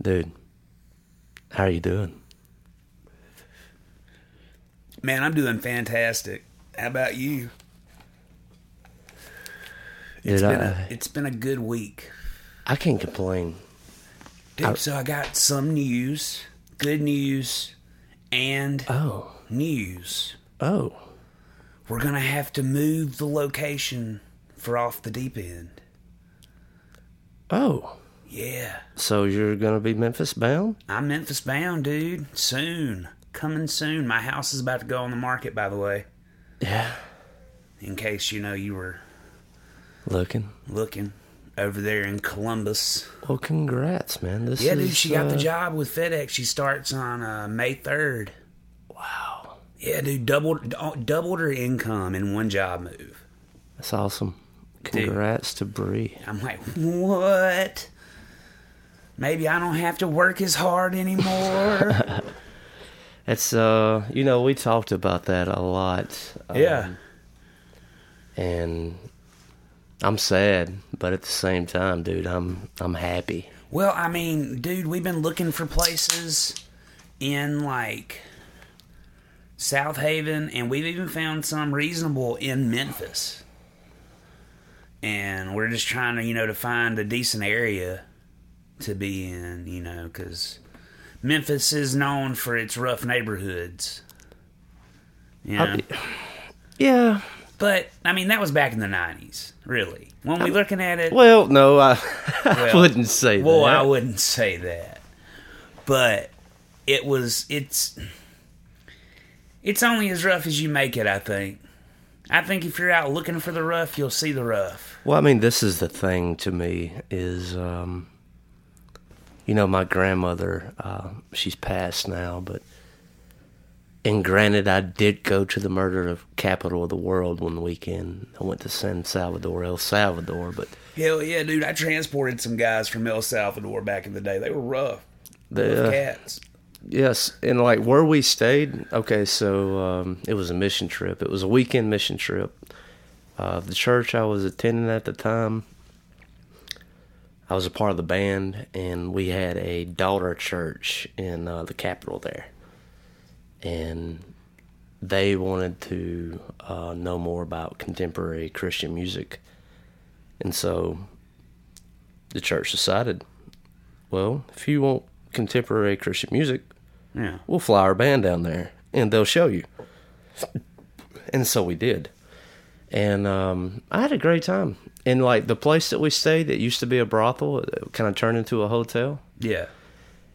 Dude, how are you doing? Man, I'm doing fantastic. How about you? It's Dude, been, I, a, it's been a good week. I can't complain. Dude, so I got some news, good news, and Oh, news. oh. We're going to have to move the location for Off the Deep End. Oh. Yeah. So you're gonna be Memphis bound? I'm Memphis bound, dude. Soon. Coming soon. My house is about to go on the market, by the way. Yeah. In case, you know, you were Looking. looking over there in Columbus. Well, congrats, man. This Yeah, is, dude, she got the uh, job with FedEx. She starts on uh, May 3rd. Wow. Yeah, dude, doubled doubled her income in one job move. That's awesome. Congrats to Bree. I'm like, what? Maybe I don't have to work as hard anymore. It's uh, you know, we talked about that a lot. um, yeah, and I'm sad, but at the same time, dude, I'm I'm happy. Well, I mean, dude, we've been looking for places in like Southaven, and we've even found some reasonable in Memphis. And we're just trying to, you know, to find a decent area to be in, you know, because Memphis is known for its rough neighborhoods. Yeah. I'll be- Yeah. But, I mean, that was back in the 90s, really. When we're looking at it. Well, no, I, I Well, wouldn't say that. Well, that. I wouldn't say that. But it was it's it's only as rough as you make it, I think. I think if you're out looking for the rough, you'll see the rough. Well, I mean, this is the thing to me is, um, you know, my grandmother, uh, she's passed now, but, and granted, I did go to the murder of capital of the world one weekend. I went to San Salvador, El Salvador, but Hell yeah, dude! I transported some guys from El Salvador back in the day. They were rough. the, Rough uh, cats. Yes, and like where we stayed. Okay, so um, it was a mission trip. It was a weekend mission trip. Uh, the church I was attending at the time, I was a part of the band, and we had a daughter church in uh, the capital there, and they wanted to uh, know more about contemporary Christian music, and so the church decided, well, if you want contemporary Christian music, Yeah. we'll fly our band down there and they'll show you. And so we did. And um, I had a great time. And like the place that we stayed that used to be a brothel, kind of turned into a hotel. Yeah.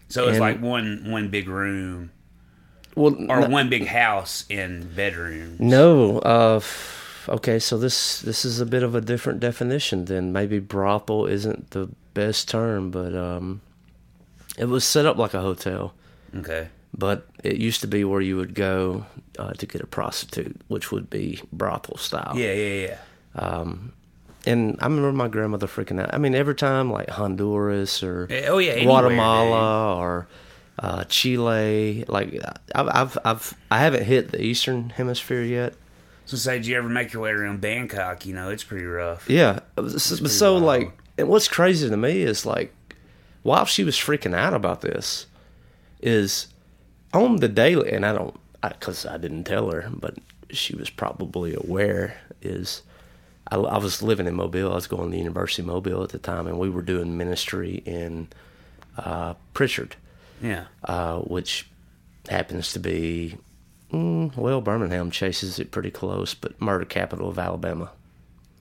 So it's And- like one one big room Well, or one big house in bedrooms. no. Uh, okay, so this this is a bit of a different definition than maybe brothel isn't the best term, but um, it was set up like a hotel. Okay. but it used to be where you would go uh, to get a prostitute, which would be brothel style. Yeah, yeah, yeah. And I remember my grandmother freaking out. I mean, every time like Honduras or Eh, oh, yeah, Guatemala or uh, Chile, like I've, I've I've I haven't hit the Eastern Hemisphere yet. So say, did you ever make your way around Bangkok? You know, it's pretty rough. Yeah, so, so like, and what's crazy to me is like, while she was freaking out about this, is on the daily, and I don't, because I, didn't tell her, but she was probably aware. Is I, I was living in Mobile. I was going to the University of Mobile at the time, and we were doing ministry in uh, Prichard, Yeah. uh, which happens to be, mm, well, Birmingham chases it pretty close, but murder capital of Alabama,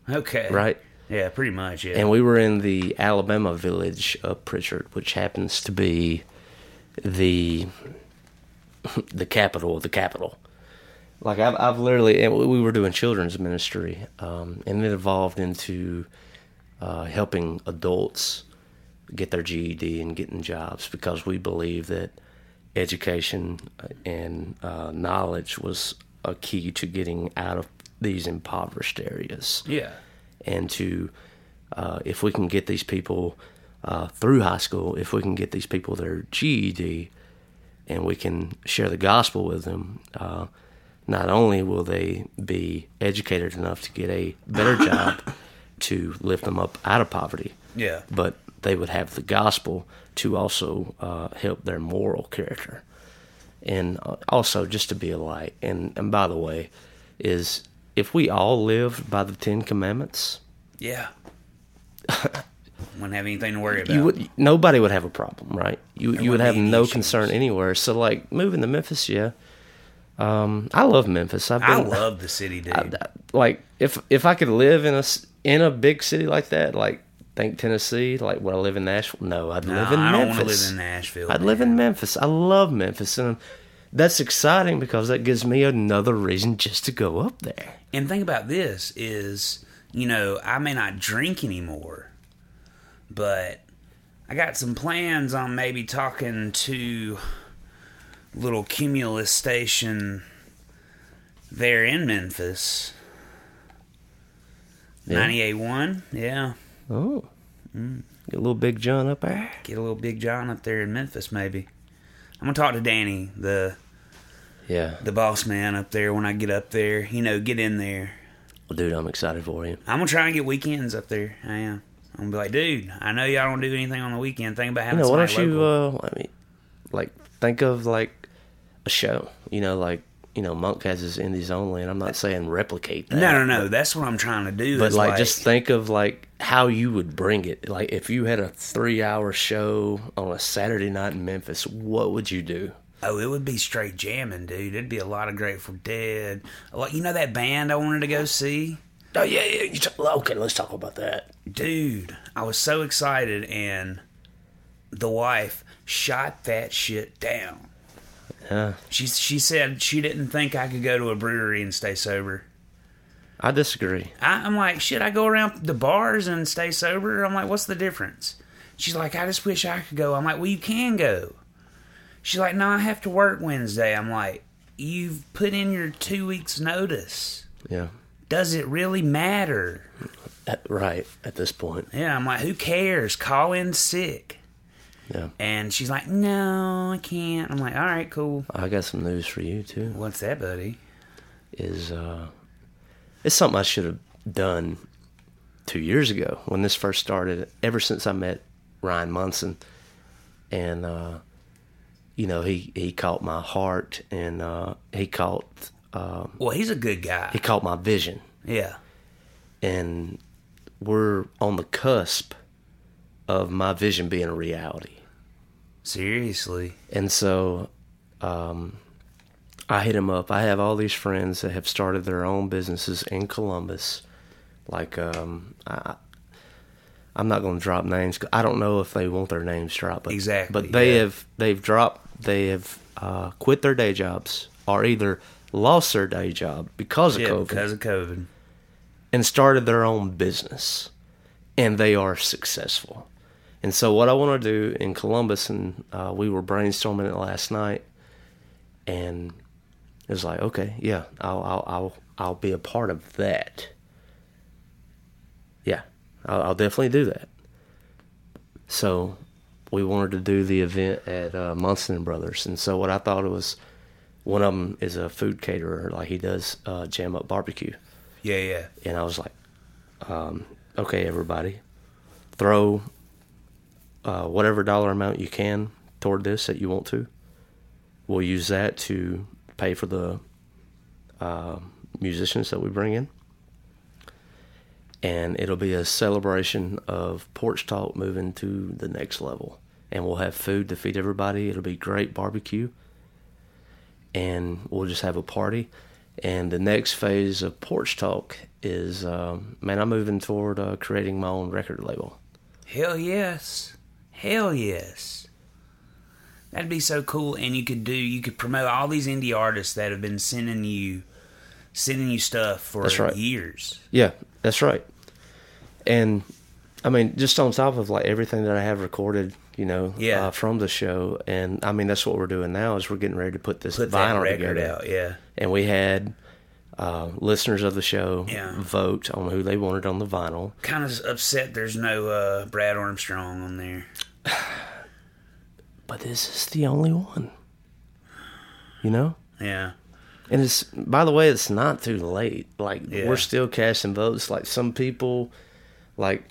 Okay. right? Yeah, pretty much. Yeah. And we were in the Alabama village of Prichard, which happens to be the the capital of the capital. Like I've, I've literally, we were doing children's ministry, um, and it evolved into uh, helping adults get their GED and getting jobs because we believe that education and uh, knowledge was a key to getting out of these impoverished areas yeah. and to uh, if we can get these people uh, through high school, if we can get these people their GED, and we can share the gospel with them, uh, not only will they be educated enough to get a better job to lift them up out of poverty, Yeah. but they would have the gospel to also uh, help their moral character, and uh, also just to be a light. And and by the way, is if we all lived by the Ten Commandments, Yeah. Wouldn't have anything to worry about. you would nobody would have a problem, right? You you would have no issues. concern anywhere. So like moving to Memphis, yeah. Um, I love Memphis. I've been, I love the city, dude. I- like if if I could live in a in a big city like that, like think Tennessee, like would I live in Nashville? No, I'd No, live in I don't Memphis. live in Nashville. I'd live in Memphis. I love Memphis, and that's exciting because that gives me another reason just to go up there. And think about this is, you know, I may not drink anymore, but I got some plans on maybe talking to little Cumulus station there in Memphis. Yeah. 98.1, yeah. Oh, Mm. get a little Big John up there. Get a little Big John up there in Memphis, maybe. I'm gonna talk to Danny, the Yeah, the boss man up there, when I get up there. You know, get in there. well, dude, I'm excited for you. I'm gonna try and get weekends up there. I am. I'm gonna be like, dude, I know y'all don't do anything on the weekend. Think about You know, why don't you? local. Uh, I mean, like think of like a show. You know, like you know, Monk has his indies only, and I'm not saying replicate that. no, no, no. That's what I'm trying to do. But is like, just think of like how you would bring it. Like if you had a three-hour show on a Saturday night in Memphis, what would you do? oh, it would be straight jamming, dude. It'd be a lot of Grateful Dead. Like, you know that band I wanted to go see, Oh yeah, yeah. You talk, okay, let's talk about that. dude. I was so excited, and the wife shot that shit down. Yeah, She she said she didn't think I could go to a brewery and stay sober. I disagree. I, I'm like, shit, I go around the bars and stay sober. I'm like, what's the difference? She's like, I just wish I could go. I'm like, well, you can go. She's like, no, I have to work Wednesday. I'm like, you've put in your two weeks' notice. Yeah, Does it really matter? At- right at this point. Yeah, I'm like, who cares? Call in sick. Yeah, And she's like, no, I can't. I'm like, all right, cool. I got some news for you too. What's that, buddy? is uh, it's something I should have done two years ago when this first started. Ever since I met Ryan Munson, and uh, you know he he caught my heart and uh, he caught uh, Well, he's a good guy. he caught my vision, Yeah. and we're on the cusp of my vision being a reality. Seriously. And so um, I hit him up. I have all these friends that have started their own businesses in Columbus. Like, um, I, I'm not going to drop names. 'cause I don't know if they want their names dropped. But, Exactly, But they yeah. have they've dropped. They have uh, quit their day jobs or either lost their day job because of Yeah, COVID because of COVID. and started their own business, and they are successful. And so, what I want to do in Columbus, and uh, we were brainstorming it last night, and it was like, okay, yeah, I'll, I'll, I'll, I'll be a part of that. Yeah, I'll, I'll definitely do that. So, we wanted to do the event at uh, Munson and Brothers, and so what I thought it was, one of them is a food caterer, like he does uh, jam up barbecue. Yeah, yeah. And I was like, um, okay, everybody, throw uh, whatever dollar amount you can toward this that you want to. We'll use that to pay for the uh, musicians that we bring in. and it'll be a celebration of Porch Talk moving to the next level. And we'll have food to feed everybody. It'll be great barbecue, and we'll just have a party. And the next phase of Porch Talk is, um, man, I'm moving toward uh, creating my own record label. Hell yes. Hell yes. That'd be so cool. And you could do, you could promote all these indie artists that have been sending you, sending you stuff for That's right. years. Yeah, that's right. And I mean, just on top of like everything that I have recorded, you know, Yeah. uh, from the show, and I mean that's what we're doing now is we're getting ready to put this Put vinyl record together. out. Yeah. And we had uh, listeners of the show Yeah. vote on who they wanted on the vinyl. Kind of upset there's no uh, Brad Armstrong on there. But this is the only one. You know? Yeah. And it's by the way, it's not too late. Like Yeah. we're still casting votes. Like some people, like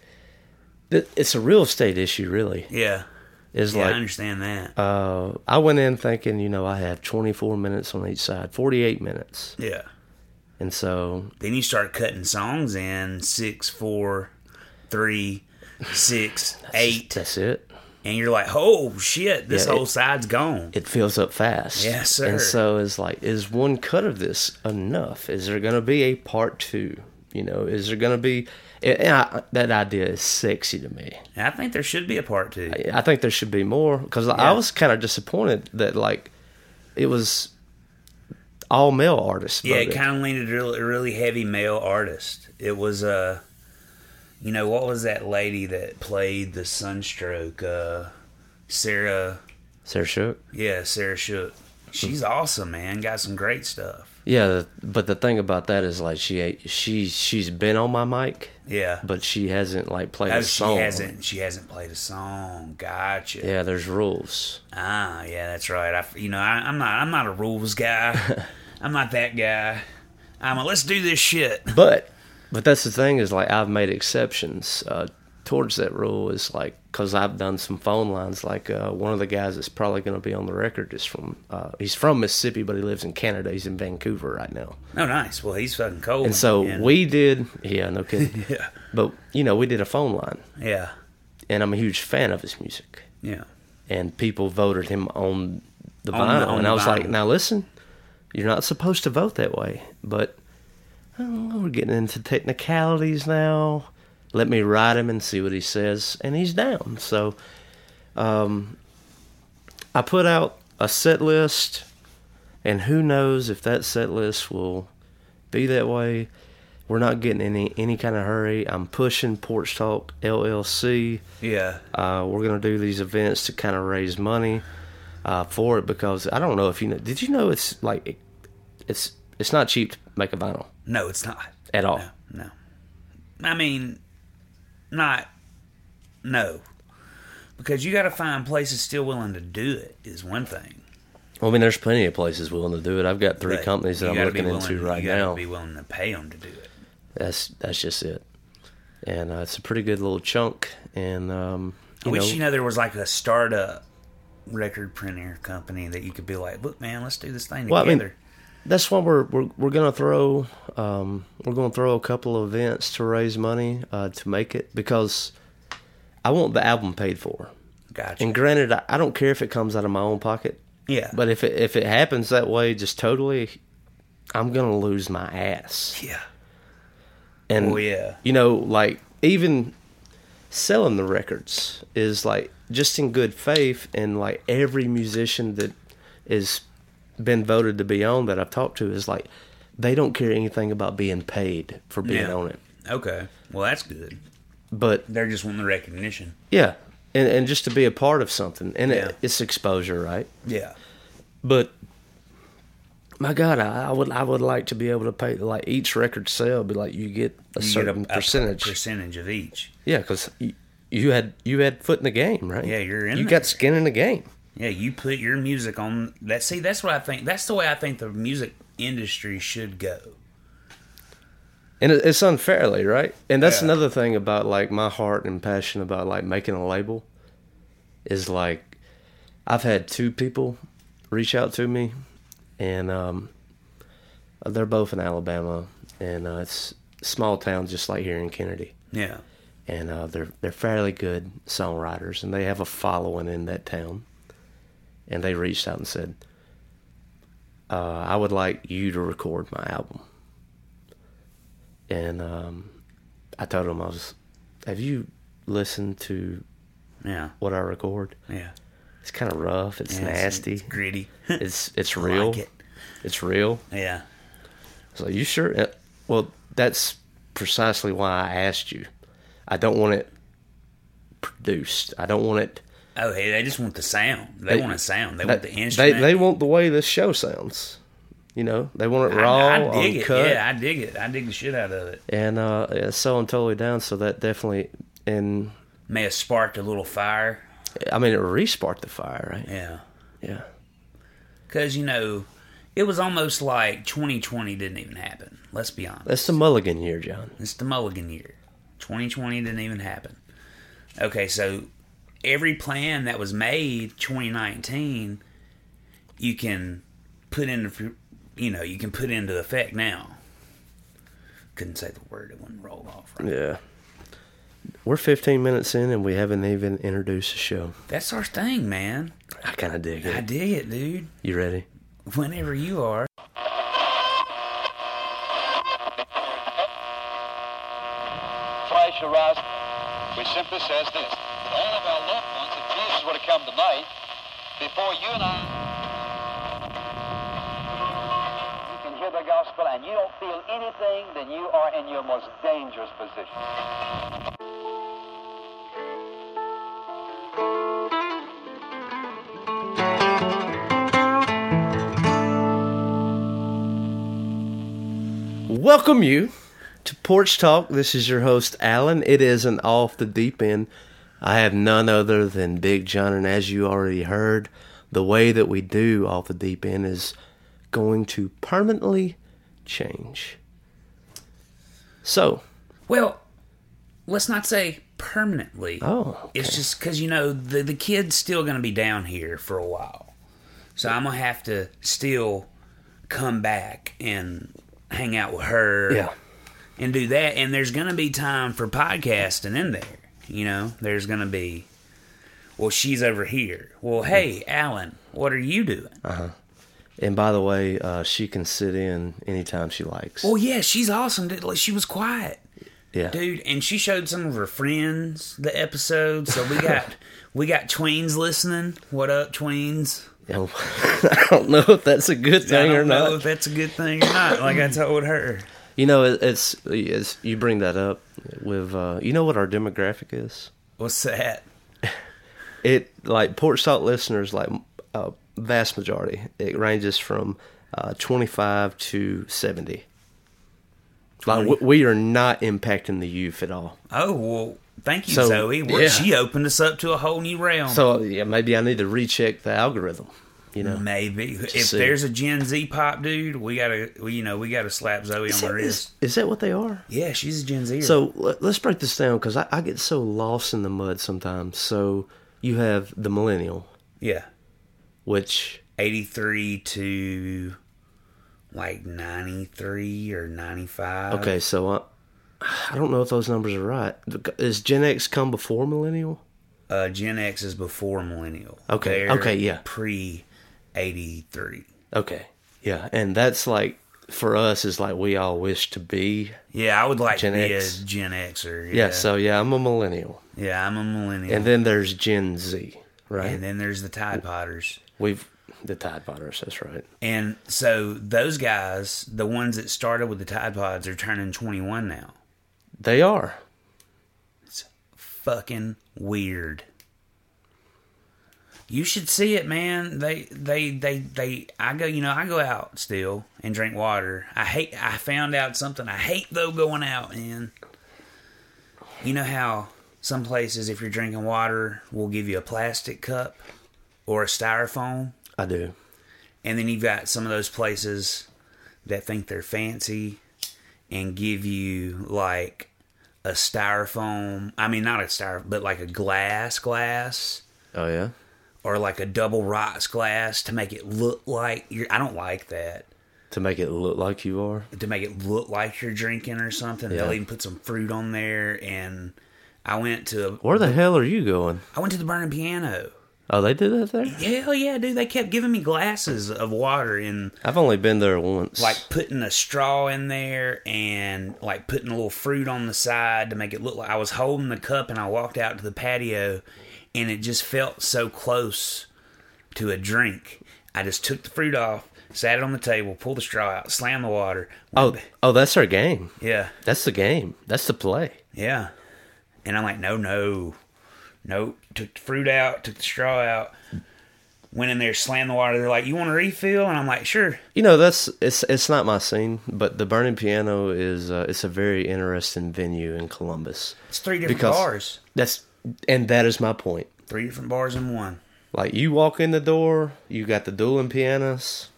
th- it's a real estate issue. Really, Yeah. is Yeah, I understand that. uh, I went in thinking, you know, I have 24 minutes on each side, 48 minutes, yeah. and so Then you start cutting songs in six, four, three, six, eight, that's it. And you're like, oh shit, this Yeah, whole it- side's gone. It fills up fast. Yes, sir. And so it's like, is one cut of this enough? Is there going to be a part two? You know, is there going to be? And I, that idea is sexy to me. And I think there should be a part two. I think there should be more because I was kind of disappointed that like it was all male artists. Yeah, it kind of leaned a really, really heavy male artist. It was uh, you know, what was that lady that played the Sunstroke? Uh, Sarah. Sarah Shook. Yeah, Sarah Shook. She's awesome, man. Got some great stuff. Yeah, but the thing about that is like she she she's been on my mic, Yeah, but she hasn't like played Oh, a song she hasn't. She hasn't played a song. Gotcha. Yeah, there's rules. Ah, yeah, that's right. I, you know, I, I'm not. I'm not a rules guy. I'm not that guy. I'm a let's do this shit. But but that's the thing is like I've made exceptions uh, towards that rule. Is like because I've done some phone lines. Like uh, one of the guys that's probably going to be on the record is from uh, he's from Mississippi, but he lives in Canada. He's in Vancouver right now. Oh, nice. Well, he's fucking cold. And so man. we did, yeah, no kidding. Yeah. But you know, we did a phone line, Yeah. and I'm a huge fan of his music. Yeah. And people voted him on the On vinyl, the- on and the I was like, now listen, you're not supposed to vote that way, but oh, we're getting into technicalities now. Let me write him and see what he says, and he's down. So, um, I put out a set list, and who knows if that set list will be that way. We're not getting any any kind of hurry. I'm pushing Porch Talk LLC. Yeah. Uh, we're gonna do these events to kind of raise money uh, for it because I don't know if you know. Did you know it's like it's it's not cheap to make a vinyl No, it's not. at all. No. No. I mean, not. No. Because you got to find places still willing to do it is one thing. Well, I mean, there's plenty of places willing to do it. I've got three But companies that I'm looking willing- into right you now. Be willing to pay them to do it. That's that's just it. And uh, it's a pretty good little chunk. And um, I you wish know, you know there was like a startup record printer company that you could be like, look, man, let's do this thing Well, I mean, together. That's why we're we're we're gonna throw um, we're gonna throw a couple of events to raise money uh, to make it because I want the album paid for. gotcha. And granted, I, I don't care if it comes out of my own pocket, yeah, but if it if it happens that way, just totally, I'm gonna lose my ass. yeah, And Oh, yeah. you know, like even selling the records is like just in good faith, and like every musician that is been voted to be on that I've talked to is like they don't care anything about being paid for being Yeah. on it. okay. Well, that's good. But They're just wanting the recognition. yeah, and and just to be a part of something, and Yeah. it, it's exposure, right? Yeah, But my God, I, I would I would like to be able to pay like each record sale, be like you get a you certain get a, a percentage. percentage of each. yeah, because you, you had you had foot in the game, right? Yeah, you're in You there. got skin in the game. Yeah, you put your music on that. See, that's what I think. That's the way I think the music industry should go. and it's unfairly right and that's Yeah. another thing about like my heart and passion about like making a label is like i've had two people reach out to me and um they're both in alabama and uh, it's small town just like here in Kennedy, Yeah. and uh, they're they're fairly good songwriters, and they have a following in that town. And they reached out and said, uh, "I would like you to record my album." And um, I told them I was, "Have you listened to Yeah. what I record? Yeah. It's kind of rough. It's Yeah, nasty. It's gritty. It's it's real. like it. It's real." Yeah. So you sure? Uh, Well, that's precisely why I asked you. I don't want it produced. I don't want it. Oh, hey, they just want the sound. They, They- want a sound. They They, want the instrument. they they want the way this show sounds. You know, they want it I- raw, I, dig uncut, it. Yeah, I dig it. I dig the shit out of it. and uh, yeah, so I'm totally down. So that definitely, and May have sparked a little fire. I mean, it resparked the fire, right? Yeah. Yeah. Because, you know, it was almost like 2020 didn't even happen. Let's be honest. That's the Mulligan year, John. It's the mulligan year. 2020 didn't even happen. Okay, so every plan that was made 2019, you can put into, you know, you can put into effect now. Couldn't say the word; it wouldn't roll off. Right? Yeah. We're 15 minutes in, and we haven't even introduced the show. That's our thing, man. I kind of dig it. I dig it, dude. You ready? Whenever you are. Flash arrest, which simply says this. All of our loved ones, if Jesus were to come tonight, before you and I... You can hear the gospel and you don't feel anything, then you are in your most dangerous position. Welcome you to Porch Talk. This is your host, Alan. It is an off the deep end. I have none other than Big John, and as you already heard, the way that we do off the deep end is going to permanently change. So, Well, let's not say permanently. oh, It's just because you know the the kid's still going to be down here for a while, so I'm gonna have to still come back and hang out with her. yeah, and do that. And there's going to be time for podcasting in there. You know, there's going to be. Well, she's over here. Well, hey, Alan, what are you doing? Uh huh. and by the way, uh, she can sit in anytime she likes. Well, yeah, she's awesome. dude. Like, She was quiet. yeah, dude and she showed some of her friends the episode so we got we got tweens listening what up tweens Yeah, I don't know if that's a good thing or don't know not. if that's a good thing or not like i told her You know, it's, it's you bring that up with. Uh, you know what our demographic is? what's that It like Porch Talk listeners, like a vast majority, it ranges from uh, 25 to 70. Like we, we are not impacting the youth at all. oh well thank you So, zoe yeah. she opened us up to a whole new realm So yeah, maybe I need to recheck the algorithm. You know, maybe if see. there's a gen z pop dude we gotta we, you know we gotta slap zoe is on that, the is, wrist is that what they are? yeah she's a gen z So let, let's break this down because I, I get so lost in the mud sometimes. So you have the millennial, yeah which 83 to like 93 or 95 okay, so I, I don't know if those numbers are right. Is Gen X come before millennial? Uh, Gen X is before millennial. Okay, They're okay, yeah. Pre eighty three. Okay. Yeah, and that's like for us is like we all wish to be. Yeah, I would like Gen to be X. a Gen Xer. Yeah. Yeah, so yeah, I'm a millennial. yeah, I'm a millennial. And then there's Gen Z, right? and then there's the Tide Potters. We've the Tide Potters, that's right. And so those guys, the ones that started with the Tide Pods, are turning 21 now. They are. It's fucking weird. You should see it, man. They, they, they, they. I go, you know, I go out still and drink water. I hate. I found out something. I hate though going out, man. You know how some places, if you're drinking water, will give you a plastic cup or a styrofoam. I do. And then you've got some of those places that think they're fancy and give you like a styrofoam. I mean, not a styrofoam, but like a glass glass Oh yeah. Or like a double rocks glass to make it look like you're. I don't like that. to make it look like you are. to make it look like you're drinking or something. Yeah. They'll even put some fruit on there. And I went to Where the hell are you going? I went to the Burning Piano. Oh, they did that there. Hell yeah, dude! They kept giving me glasses of water and I've only been there once. like putting a straw in there and like putting a little fruit on the side to make it look like I was holding the cup and I walked out to the patio and it just felt so close to a drink. I just took the fruit off, sat it on the table, pulled the straw out, slammed the water. oh, oh, that's our game. yeah, That's the game. That's the play. yeah. And I'm like, no, no, no. Took the fruit out, took the straw out, went in there, slammed the water. They're like, you want a refill? And I'm like, sure. You know, that's it's it's not my scene, but the Burning Piano is uh, it's a very interesting venue in Columbus. It's three different bars, That's and that is my point. three different bars in one. Like you walk in the door, you got the dueling pianos,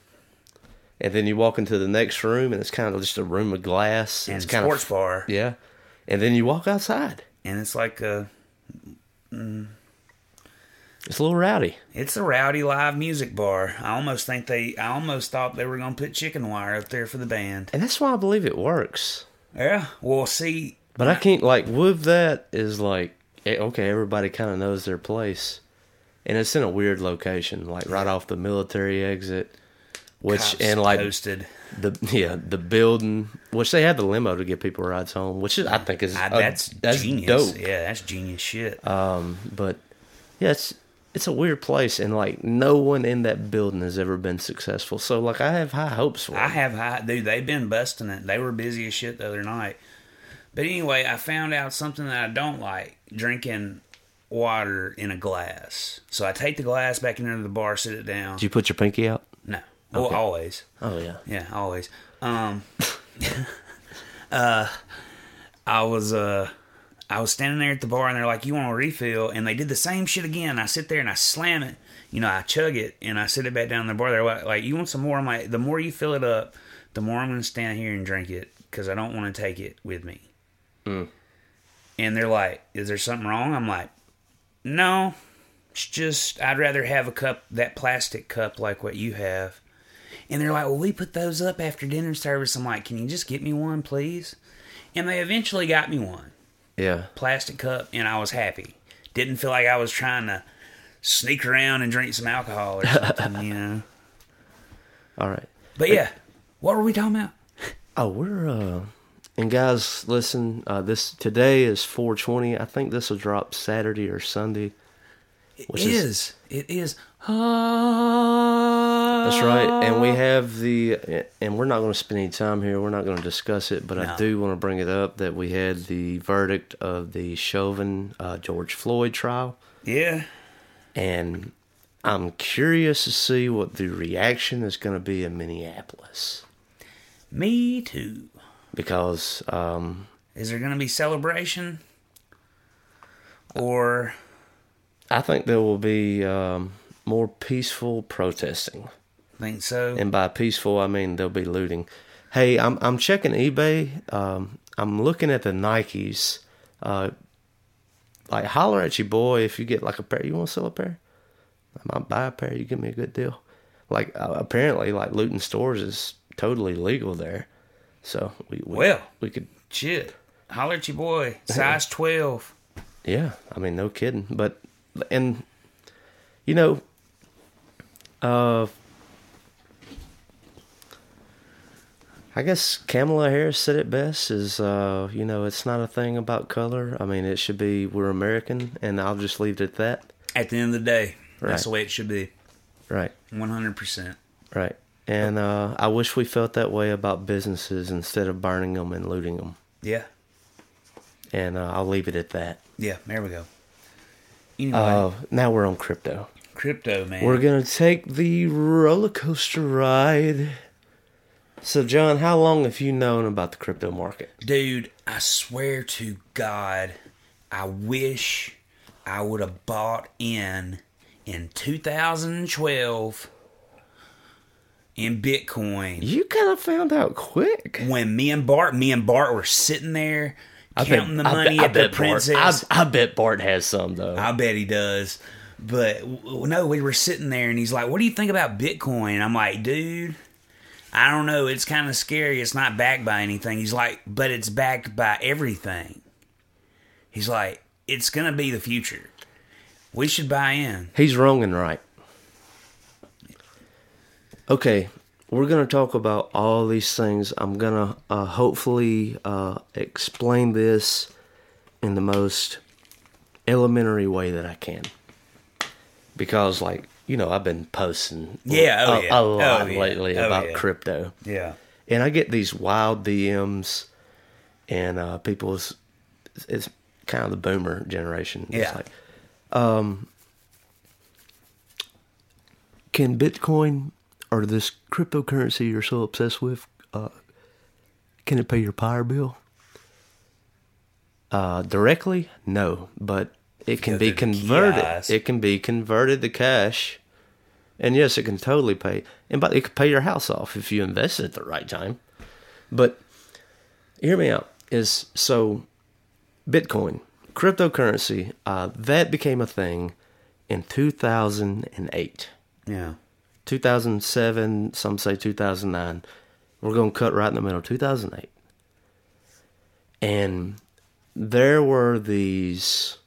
and then you walk into the next room, and it's kind of just a room of glass. And it's kind sports of bar. yeah, and then you walk outside. and it's like a mm. It's a little rowdy. it's a rowdy live music bar. I almost think they I almost thought they were gonna put chicken wire up there for the band. And that's why I believe it works. Yeah. Well see But I can't like with that is like okay, everybody kind of knows their place, and it's in a weird location, like right off the military exit, which cops and like posted. the yeah the building, which they had the limo to get people rides home, which is I think is I, a- that's, that's genius. dope. Yeah, that's genius shit. Um, but yeah, it's it's a weird place, and like no one in that building has ever been successful. So like I have high hopes for. I have high dude, they've been busting it. They were busy as shit the other night. But anyway, I found out something that I don't like drinking water in a glass. So I take the glass back into the bar, sit it down. Did you put your pinky out? No. Well, always. Oh yeah. Yeah, always. Um uh I was uh I was standing there at the bar and they're like, You want a refill? And they did the same shit again. I sit there and I slam it, you know, I chug it and I sit it back down in the bar. They're like, like, you want some more? I'm like, the more you fill it up, the more I'm gonna stand here and drink it because I don't want to take it with me. And they're like, Is there something wrong? I'm like, No. It's just I'd rather have a cup that plastic cup like what you have. And they're like, well, we put those up after dinner service. I'm like, can you just get me one, please? And they eventually got me one Yeah. plastic cup, and I was happy. Didn't feel like I was trying to sneak around and drink some alcohol or something, you know. All right. But yeah, what were we talking about? Oh, we're uh and guys, listen, uh this today is 420. I think this will drop Saturday or Sunday. It Which is. is- It is. That's right. And we have the and we're not going to spend any time here. We're not going to discuss it, but I do want to bring it up that we had the verdict of the Chauvin uh, George Floyd trial Yeah. and I'm curious to see what the reaction is going to be in Minneapolis Me too. Because um Is there going to be celebration? Or I think there will be um, more peaceful protesting. think so? And by peaceful, I mean there'll be looting. Hey, I'm I'm checking eBay. Um, I'm looking at the Nikes. Uh, like holler at your boy if you get like a pair. You want to sell a pair? I might buy a pair. You give me a good deal. Like uh, apparently, like looting stores is totally legal there. So we, we Well. we could Shit. Holler at your boy. Size 12. Yeah, I mean, no kidding. But and you know, uh, I guess Kamala Harris said it best. Is uh, you know, it's not a thing about color. I mean, it should be we're American, and I'll just leave it at that. At the end of the day, Right. that's the way it should be. Right, 100%. right. And uh, I wish we felt that way about businesses instead of burning them and looting them. Yeah. And uh, I'll leave it at that. Yeah, there we go. Anyway, Uh, now we're on crypto. crypto, man. We're gonna take the roller coaster ride. So, John, how long have you known about the crypto market? Dude, I swear to God, I wish I would have bought in in 2012 in Bitcoin. You kind of found out quick. When me and Bart, me and Bart were sitting there I counting bet- the I money bet- I at the bet Bart- princess. I, I bet Bart has some though. I bet he does. But no, we were sitting there and he's like, What do you think about Bitcoin? I'm like, Dude, I don't know. It's kind of scary. It's not backed by anything. He's like, but it's backed by everything. He's like, it's gonna be the future. We should buy in. He's wrong and right. Okay, we're gonna talk about all these things. I'm gonna uh, hopefully uh, explain this in the most elementary way that I can, because, like you know, I've been posting Yeah, oh a, yeah. a lot Oh yeah. lately Oh about crypto, Yeah. and I get these wild DMs, and uh, people's it's kind of the boomer generation. It's Yeah. like, um, can Bitcoin or this cryptocurrency you're so obsessed with, uh, can it pay your power bill? Uh, directly, no, but it can be converted. kiosk. It can be converted to cash, and yes, it can totally pay. And but it could pay your house off if you invest it at the right time. But hear me out. Is so Bitcoin, cryptocurrency, uh, that became a thing in 2008. Yeah. 2007, some say 2009. We're going to cut right in the middle, 2008. And there were these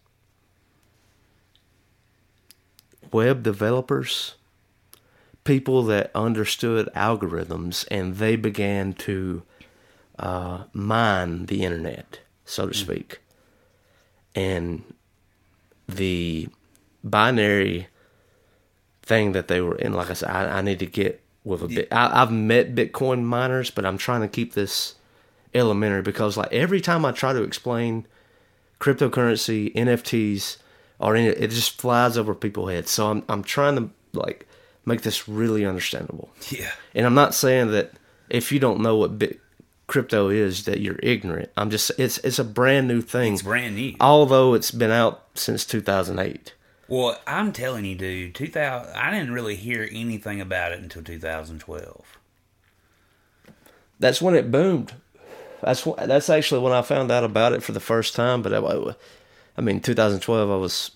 web developers, people that understood algorithms, and they began to uh, mine the internet, so to speak. And the binary thing that they were in. Like I said, I, I need to get with a bit. I, I've met Bitcoin miners, but I'm trying to keep this elementary because, like, every time I try to explain cryptocurrency, NFTs, or any, it just flies over people's heads. So I'm I'm trying to like make this really understandable. Yeah. And I'm not saying that if you don't know what bit crypto is that you're ignorant. I'm just it's it's a brand new thing. It's brand new. Although it's been out since 2008. Well, I'm telling you, dude, 2000. I didn't really hear anything about it until 2012. That's when it boomed. That's wh- that's actually when I found out about it for the first time. But I, I mean, 2012, I was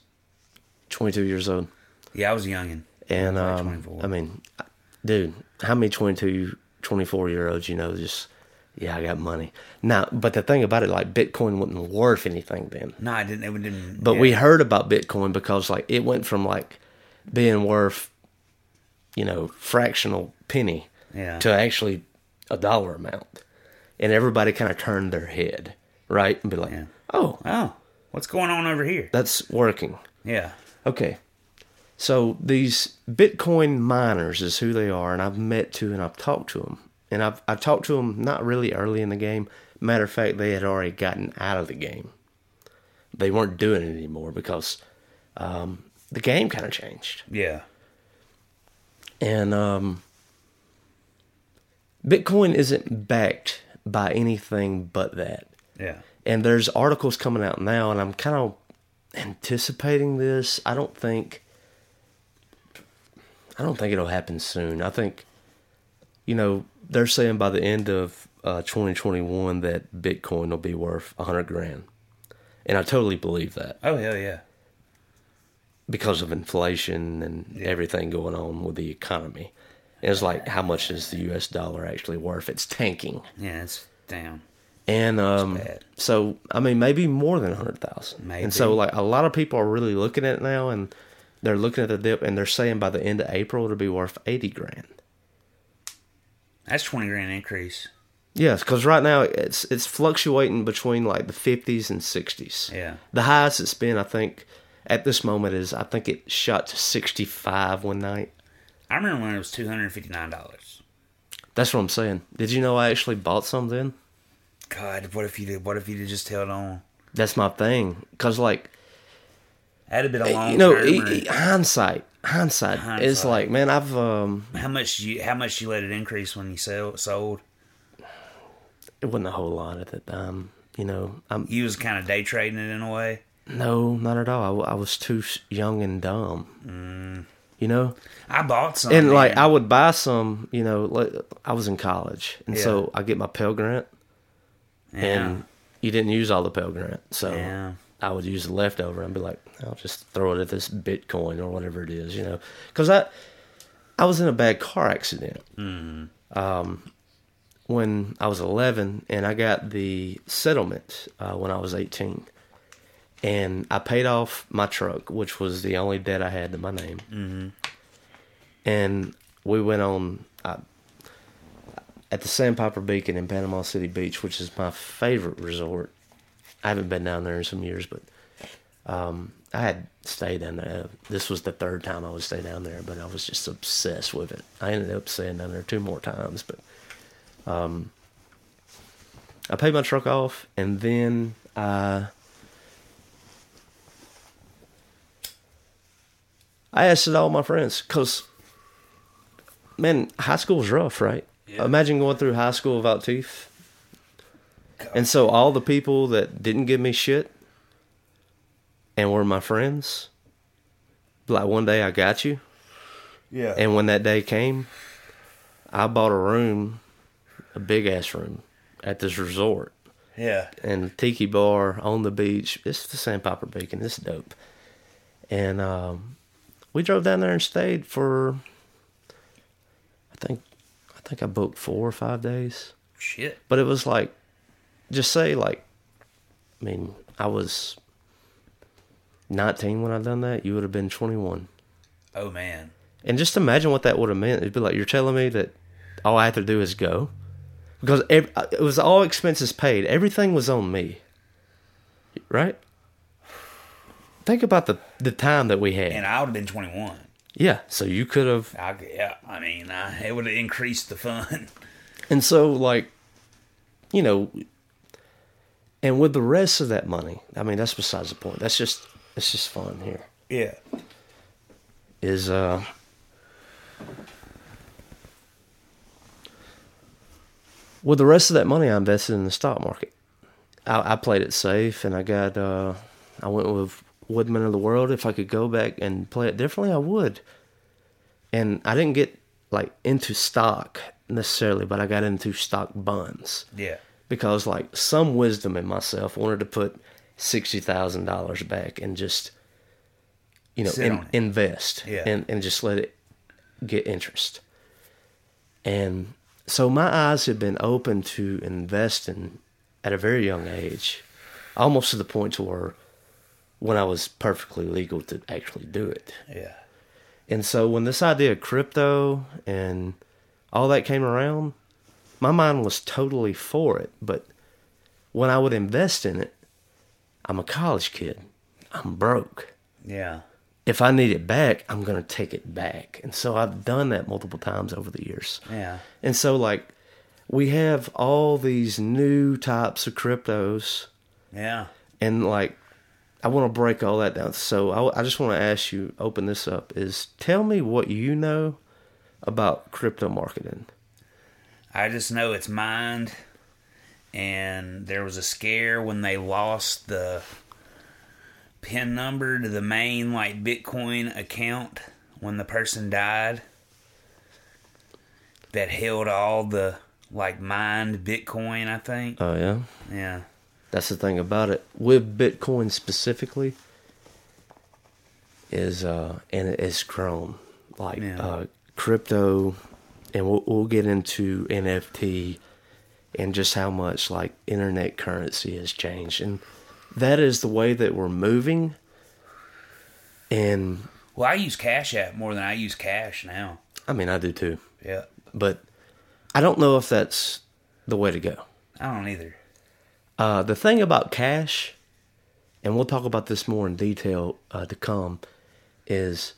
22 years old, Yeah, I was youngin. and I was um, like 24. I mean, dude, how many 22, 24 year olds you know just yeah, I got money now. But the thing about it, like Bitcoin wasn't worth anything then. No, I didn't. It didn't. But yeah. we heard about Bitcoin because like it went from like being worth, you know, fractional penny Yeah. to actually a dollar amount. And everybody kind of turned their head, right? And be like, Yeah. oh, Oh, what's going on over here? that's working. Yeah. Okay. So these Bitcoin miners is who they are, and I've met to and I've talked to them. And I've, I've talked to them not really early in the game. Matter of fact, they had already gotten out of the game. They weren't doing it anymore because um, the game kind of changed. Yeah. And um, Bitcoin isn't backed by anything but that. Yeah. And there's articles coming out now, and I'm kind of anticipating this. I don't think. I don't think it'll happen soon. I think, you know, they're saying by the end of uh, 2021 that Bitcoin will be worth a hundred grand, and I totally believe that Oh hell yeah. because of inflation and everything going on with the economy. And it's like, how much is the U.S. dollar actually worth? It's tanking. Yeah, it's down. And um, so, I mean, maybe more than a hundred thousand. And so, like, a lot of people are really looking at it now, and they're looking at the dip, and they're saying by the end of April it'll be worth eighty grand. That's twenty grand increase. Yes, because right now it's it's fluctuating between like the fifties and sixties. Yeah. The highest it's been, I think, at this moment is I think it shot to sixty five one night. I remember when it was two hundred and fifty nine dollars. That's what I'm saying. Did you know I actually bought some then? God, what if you did? What if you did just held on? That's my thing. Cause like That'd have been a eh, long you know, e- e- eh, eh, hindsight, hindsight, is like, man, I've um, how much you how much you let it increase when you sell sold? it wasn't a whole lot at that time. You know, I'm You was kind of day trading it in a way. no, not at all. I was too young and dumb. You know, I bought some, and like man. I would buy some. You know, like I was in college, and Yeah. so I get my Pell Grant, yeah, and you didn't use all the Pell Grant, so Yeah. I would use the leftover and be like, I'll just throw it at this Bitcoin or whatever it is, you know, because I I was in a bad car accident, Mm-hmm. um, when I was 11, and I got the settlement uh, when I was 18. And I paid off my truck, which was the only debt I had to my name. Mm-hmm. And we went on uh, at the Sandpiper Beacon in Panama City Beach, which is my favorite resort. I haven't been down there in some years, but um, I had stayed down there. This was the third time I would stay down there, but I was just obsessed with it. I ended up staying down there two more times, but um, I paid my truck off, and then I I asked it all my friends because man, high school was rough, right? Yeah. Imagine going through high school without teeth. And so all the people that didn't give me shit and were my friends, like one day I got you. Yeah. And when that day came, I bought a room, a big ass room, at this resort yeah. and tiki bar on the beach. It's the Sandpiper Beacon. It's dope. And um, we drove down there and stayed for. I think, I think I booked four or five days. Shit. But it was like, just say like, I mean, I was nineteen when I done that. You would have been twenty one. Oh man. And just imagine what that would have meant. It'd be like you're telling me that all I have to do is go, because uh, it was all expenses paid. Everything was on me. Right. Think about the the time that we had. And I would have been 21. yeah. So you could have, I, yeah. I mean, I, it would have increased the fun. and so like, you know, and with the rest of that money, I mean, that's besides the point. That's just it's just fun here. Yeah. is uh with the rest of that money I invested in the stock market. I, I played it safe and I got uh I went with Woodmen of the World. If I could go back and play it differently, I would. And I didn't get like into stock necessarily, but I got into stock bonds Yeah. Because like some wisdom in myself wanted to put sixty thousand dollars back and just you know in, invest Yeah. and and just let it get interest. And so my eyes had been open to investing at a very young age, almost to the point to where when I was perfectly legal to actually do it. Yeah. And so when this idea of crypto and all that came around, my mind was totally for it. But when I would invest in it, I'm a college kid. I'm broke. Yeah. If I need it back, I'm going to take it back. And so I've done that multiple times over the years. Yeah. And so, like, we have all these new types of cryptos Yeah. and like i want to break all that down so I, I just want to ask you open this up is tell me what you know about crypto marketing I just know it's mined, and there was a scare when they lost the pin number to the main like Bitcoin account when the person died that held all the like mined Bitcoin. I think. oh yeah Yeah. that's the thing about it with bitcoin specifically is uh and it's grown like Yeah. uh crypto and we'll, we'll get into nft and just how much like internet currency has changed and that is the way that we're moving and Well, I use Cash App more than I use cash now. i mean i do too Yeah. but I don't know if that's the way to go. I don't either. Uh, the thing about cash, and we'll talk about this more in detail uh, to come, is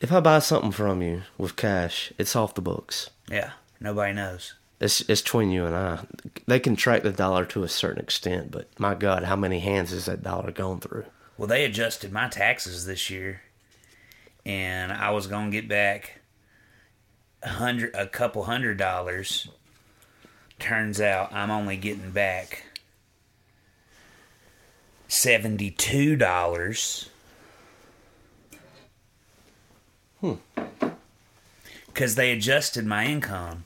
if I buy something from you with cash, it's off the books. Yeah. Nobody knows. It's it's between you and I. They can track the dollar to a certain extent, but my God, how many hands has that dollar gone through? Well, they adjusted my taxes this year, and I was gonna get back a hundred, a couple hundred dollars. Turns out I'm only getting back seventy-two dollars. Because they adjusted my income.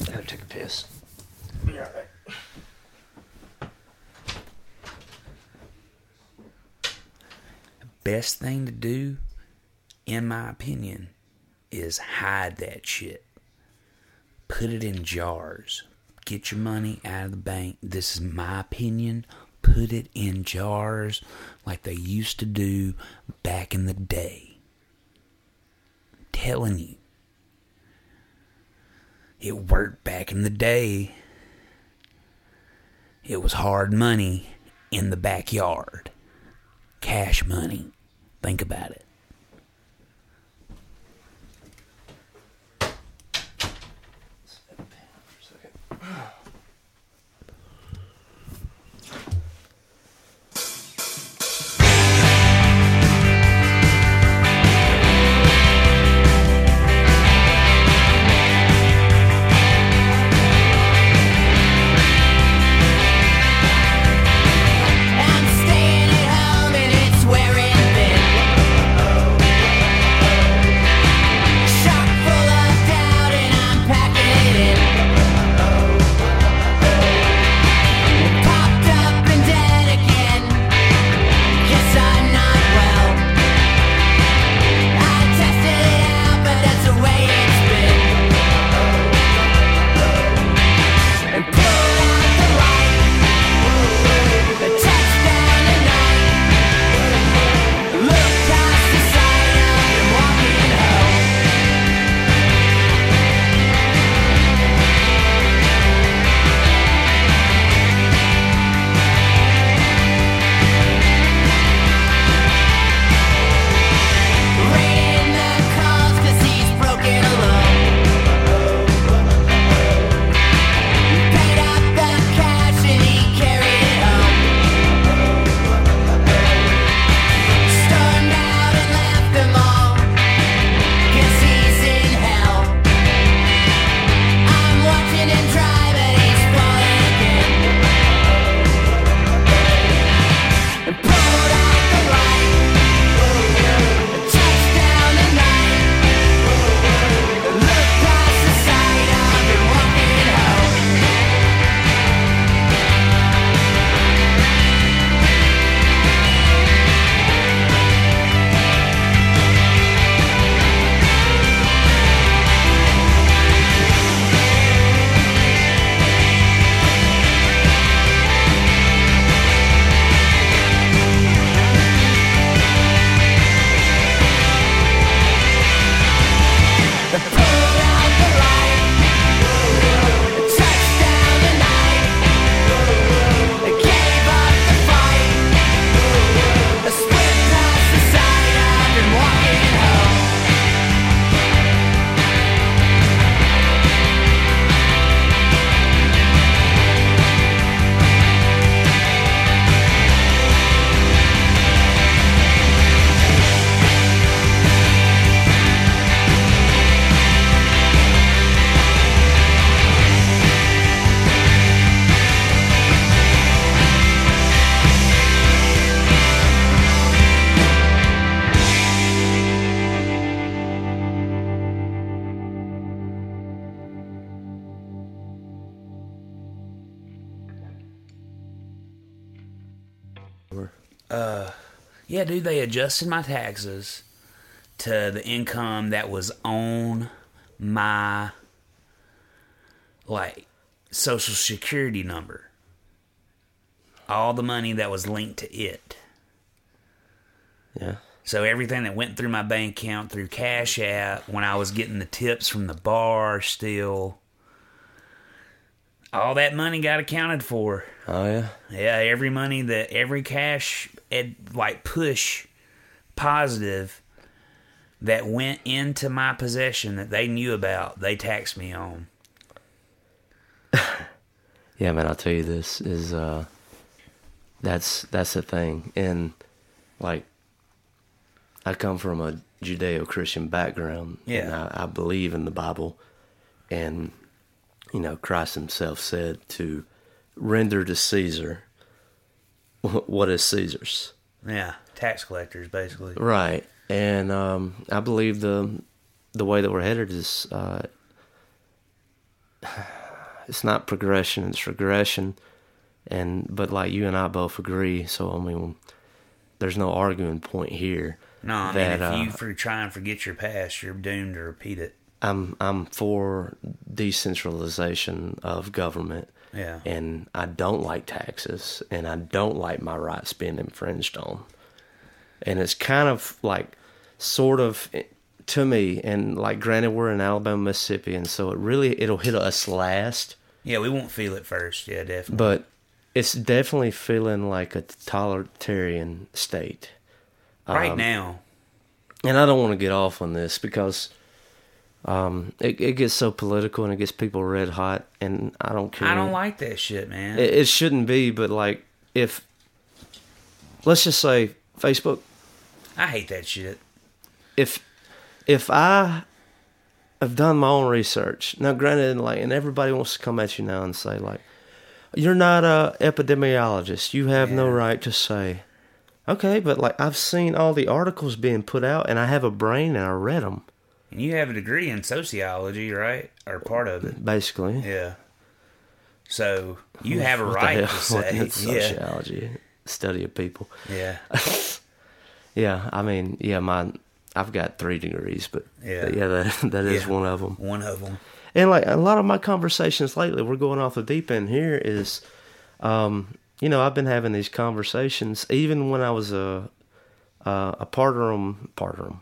I gotta take a piss. The best thing to do, in my opinion, is hide that shit. Put it in jars. Get your money out of the bank. This is my opinion. Put it in jars like they used to do back in the day. I'm telling you. It worked back in the day. It was hard money in the backyard. Cash money. Think about it. Adjusted my taxes to the income that was on my like social security number. All the money that was linked to it. Yeah. So everything that went through my bank account through Cash App, when I was getting the tips from the bar still, all that money got accounted for. Oh yeah. Yeah, every money that every cash ed, like push positive that went into my possession that they knew about, they taxed me on. Yeah, man, I'll tell you this is uh that's that's the thing. And like I come from a Judeo Christian background. Yeah. And I, I believe in the Bible and you know, Christ himself said to render to Caesar what is Caesar's. Yeah, tax collectors basically. Right. And um, I believe the the way that we're headed is uh, it's not progression, it's regression. And but like you and I both agree, so I mean, there's no arguing point here. No, I mean, if uh, you for try and forget your past, you're doomed to repeat it. I'm I'm for decentralization of government. Yeah. And I don't like taxes and I don't like my rights being infringed on. And it's kind of like sort of to me and like granted we're in Alabama, Mississippi and so it really it'll hit us last, Yeah, we won't feel it first. Yeah, definitely. but it's definitely feeling like a totalitarian state. right um, now, and I don't want to get off on this because um, it, it gets so political and it gets people red hot, and I don't care. I don't like that shit, man. it. It shouldn't be, but like if let's just say Facebook, I hate that shit. if if I have done my own research now, granted, like, and everybody wants to come at you now and say like, you're not a epidemiologist, you have no right to say. Okay, but like I've seen all the articles being put out, and I have a brain, and I read them And you have a degree in sociology, right? Or part of it. basically. Yeah. So you have a What right to What say, is yeah, sociology, study of people. yeah, Yeah, I mean, yeah, my I've got three degrees, but Yeah. yeah, that that is Yeah. one of them. one of them. And like a lot of my conversations lately, we're going off the deep end here. Is, um, you know, I've been having these conversations even when I was a uh, a parterum parterum,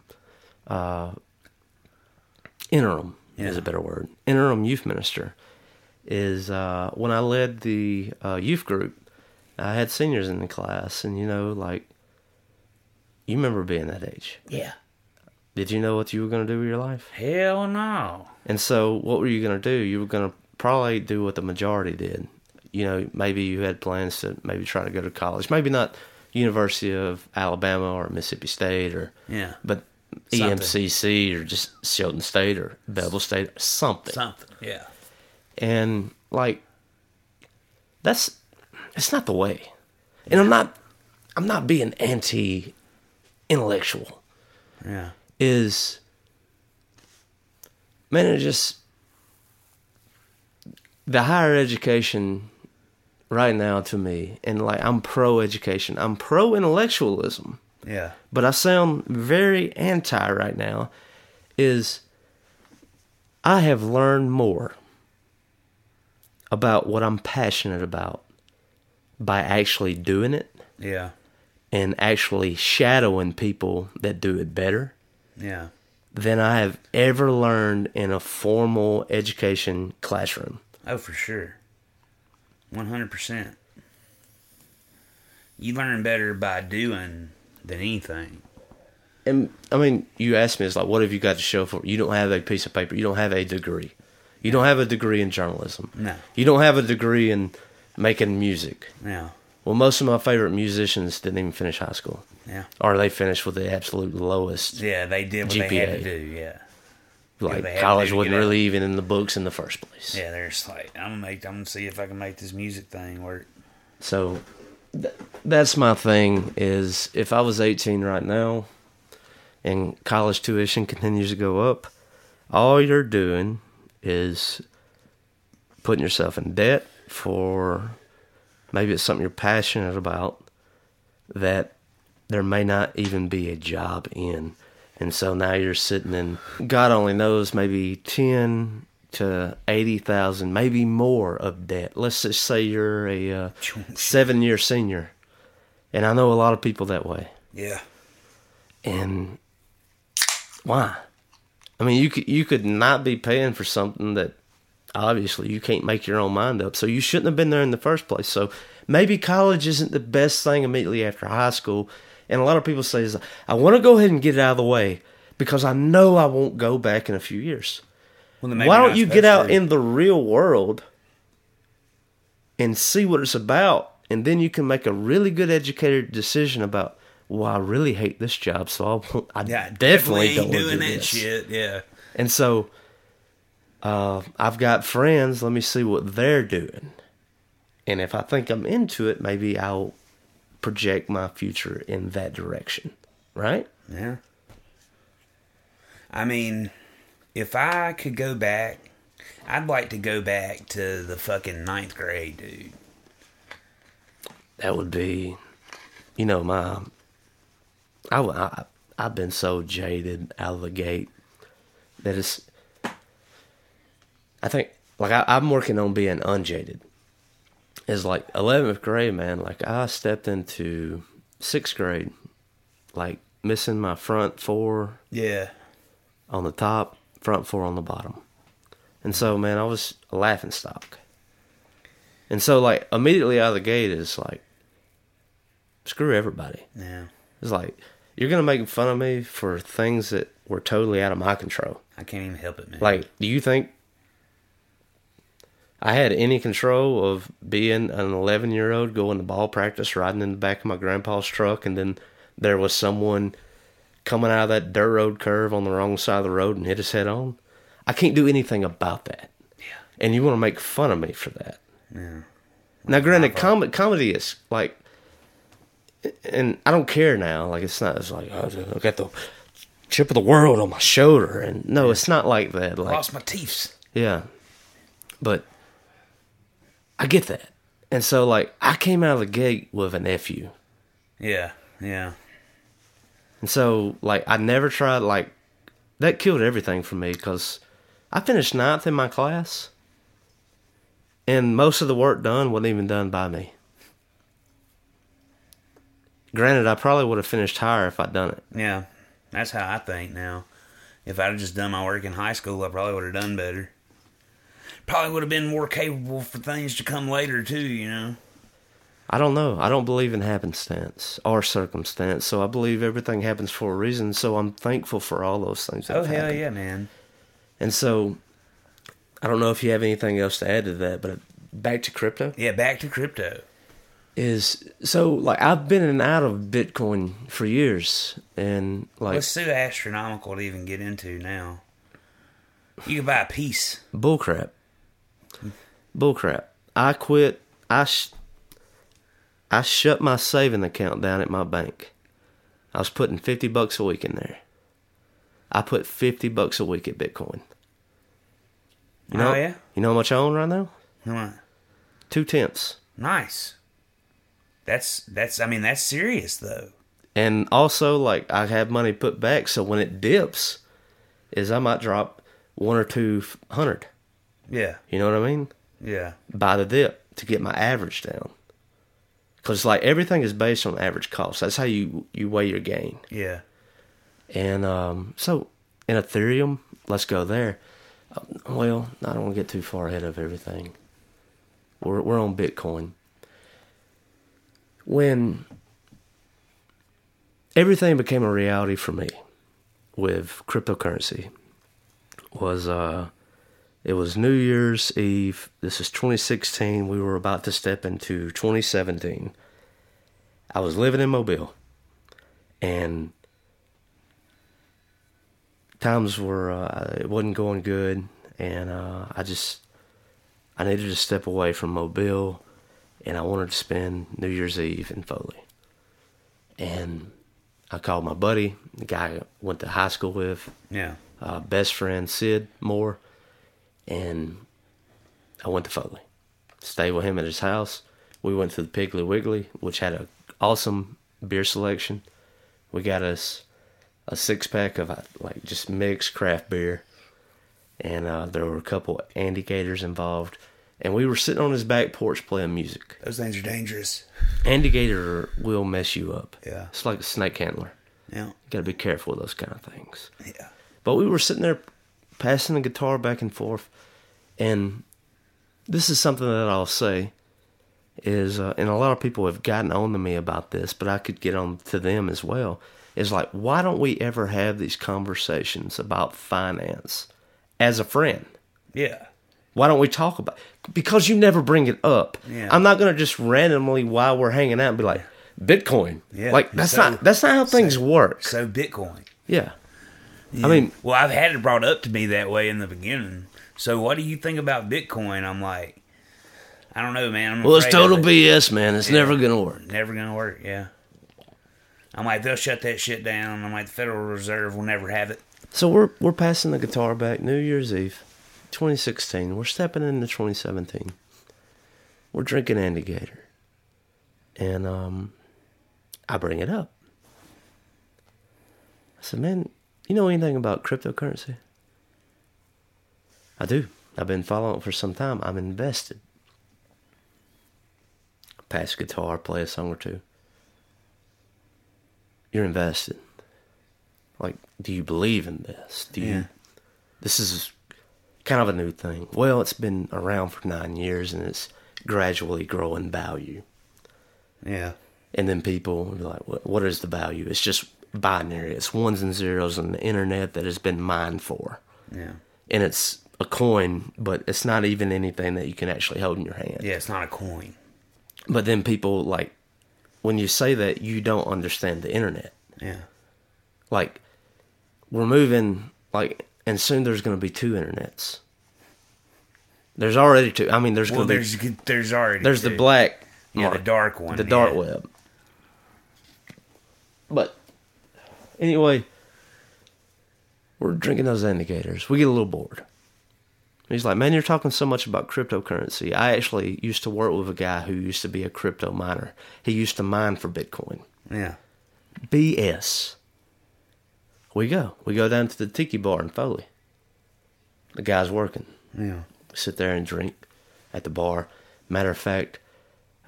uh, interim is a better word. Interim youth minister is uh, when I led the uh, youth group. I had seniors in the class, and you know, like, you remember being that age. Yeah. Did you know what you were going to do with your life? Hell no. And so, what were you going to do? You were going to probably do what the majority did. You know, maybe you had plans to maybe try to go to college. Maybe not University of Alabama or Mississippi State or Yeah. but Something. EMCC or just Shelton State or Bevill State or something. Something. Yeah. And like, that's it's not the way. And I'm not I'm not being anti intellectual. Yeah. is man it just the higher education right now to me and like i'm pro education i'm pro intellectualism Yeah. but i sound very anti right now is i have learned more about what i'm passionate about by actually doing it Yeah. And actually shadowing people that do it better Yeah. than I have ever learned in a formal education classroom. Oh, for sure. One hundred percent. You learn better by doing than anything. And I mean, you asked me, it's like, what have you got to show for? You don't have a piece of paper. You don't have a degree. You don't have a degree in journalism. No. You don't have a degree in making music. Yeah. Well, most of my favorite musicians didn't even finish high school, Yeah. or they finished with the absolute lowest. Yeah, they did what they had to do. Yeah. Like had college wasn't really even in the books in the first place. Yeah, they're just like, I'm gonna make, I'm gonna see if I can make this music thing work. So th- that's my thing is if I was 18 right now and college tuition continues to go up, all you're doing is putting yourself in debt for maybe it's something you're passionate about that there may not even be a job in. And so now you're sitting in God only knows maybe 10 to 80,000, maybe more of debt. Let's just say you're a uh, 7-year senior. And I know a lot of people that way. Yeah. And why? I mean, you could you could not be paying for something that obviously you can't make your own mind up. So you shouldn't have been there in the first place. So maybe college isn't the best thing immediately after high school. And a lot of people say, is, "I want to go ahead and get it out of the way because I know I won't go back in a few years." Well, Why don't you get out in the real world and see what it's about, and then you can make a really good educated decision about. Well, I really hate this job, so I, won't, I Yeah, definitely, ain't don't doing do that shit. Yeah. And so, uh, I've got friends. Let me see what they're doing, and if I think I'm into it, maybe I'll project my future in that direction. Right? Yeah. I mean, if I could go back, I'd like to go back to the fucking ninth grade, dude. That would be, you know, my. I, I, I've been so jaded out of the gate that it's. I think like I, I'm working on being unjaded. Is like 11th grade, man. Like I stepped into sixth grade, like missing my front four Yeah. on the top, front four on the bottom. And so, man, I was a laughing stock. And so, like, immediately out of the gate is like, screw everybody. Yeah. It's like, you're going to make fun of me for things that were totally out of my control. I can't even help it, man. Like, do you think I had any control of being an 11 year old going to ball practice, riding in the back of my grandpa's truck, and then there was someone coming out of that dirt road curve on the wrong side of the road and hit his head on? I can't do anything about that. Yeah. And you want to make fun of me for that. Yeah. Now, granted, uh, com- comedy is like, and I don't care now. Like, it's not, it's like, oh, I got the chip of the world on my shoulder. And no, it's not like that. Like, Lost my teeth. yeah. But I get that. And so, like, I came out of the gate with an FU. Yeah. Yeah. And so, like, I never tried, like, that killed everything for me because I finished ninth in my class. And most of the work done wasn't even done by me. Granted, I probably would have finished higher if I'd done it. Yeah. That's how I think now. If I'd have just done my work in high school, I probably would have done better. Probably would have been more capable for things to come later too, you know. I don't know. I don't believe in happenstance or circumstance. So I believe everything happens for a reason. So I'm thankful for all those things. That Oh hell happened. yeah, man. And so, I don't know if you have anything else to add to that, but uh, back to crypto Yeah, back to crypto. is so like I've been in and out of Bitcoin for years, and like it's so astronomical to even get into now? You can buy a piece. bullcrap, bullcrap. I quit. I sh- I shut my saving account down at my bank. I was putting fifty bucks a week in there. I put fifty bucks a week at Bitcoin. You know, Oh, yeah? You know how much I own right now? Two tenths. Nice. That's that's. I mean, that's serious though. And also, like I have money put back, so when it dips, is I might drop one or two hundred. Yeah. You know what I mean? Yeah. By the dip to get my average down. Because like everything is based on average cost. That's how you you weigh your gain. Yeah. And um, so in Ethereum, let's go there. Um, Well, I don't want to get too far ahead of everything. We're we're on Bitcoin. When everything became a reality for me with cryptocurrency was uh it was New Year's Eve. This is 2016. We were about to step into 2017. I was living in Mobile and times were uh, it wasn't going good, and uh, I just I needed to step away from Mobile, and I wanted to spend New Year's Eve in Foley. And I called my buddy, the guy I went to high school with, Yeah. Uh, best friend Sid Moore, and I went to Foley. Stayed with him at his house. We went to the Piggly Wiggly, which had an awesome beer selection. We got us a six pack of uh, like just mixed craft beer, and uh, there were a couple Andygators involved. And we were sitting on his back porch playing music. Those things are dangerous. Andygator will mess you up. Yeah. it's like a snake handler. Yeah. You got to be careful with those kind of things. Yeah. But we were sitting there passing the guitar back and forth, and this is something that I'll say is, uh, and a lot of people have gotten on to me about this, but I could get on to them as well. Is like, why don't we ever have these conversations about finance as a friend? Yeah. Why don't we talk about? Because you never bring it up. Yeah. I'm not gonna just randomly while we're hanging out be like, Bitcoin. Yeah. Like that's So- not that's not how things work. So Bitcoin. yeah. I mean, Well, I've had it brought up to me that way in the beginning. So what do you think about Bitcoin? I'm like, I don't know, man. I'm well, it's total it. BS, man. It's never gonna work. Never gonna work. Yeah. I'm like, they'll shut that shit down. I'm like, the Federal Reserve will never have it. So we're we're passing the guitar back New Year's Eve, 2016. We're stepping into 2017. We're drinking Andygator, and um, I bring it up. I said, man, you know anything about cryptocurrency? I do. I've been following it for some time. I'm invested. Pass guitar, play a song or two. You're invested. Like, do you believe in this? Do you? Yeah. This is kind of a new thing. Well, it's been around for nine years and it's gradually growing value. Yeah. And then people will be like, what, what is the value? It's just binary. It's ones and zeros on the internet that has been mined for. Yeah. And it's a coin, but it's not even anything that you can actually hold in your hand. Yeah, it's not a coin. But then people, like, when you say that, you don't understand the internet. Yeah. Like, we're moving, like, and soon there's going to be two internets. There's already two. I mean, there's Well, going to be. there's there's already There's the black. Yeah, the dark one. The dark yeah. web. But anyway, we're drinking those Andygators. We get a little bored. He's like, man, you're talking so much about cryptocurrency. I actually used to work with a guy who used to be a crypto miner. He used to mine for Bitcoin. Yeah. BS. We go. We go down to the tiki bar in Foley. The guy's working. Yeah. We sit there and drink at the bar. Matter of fact,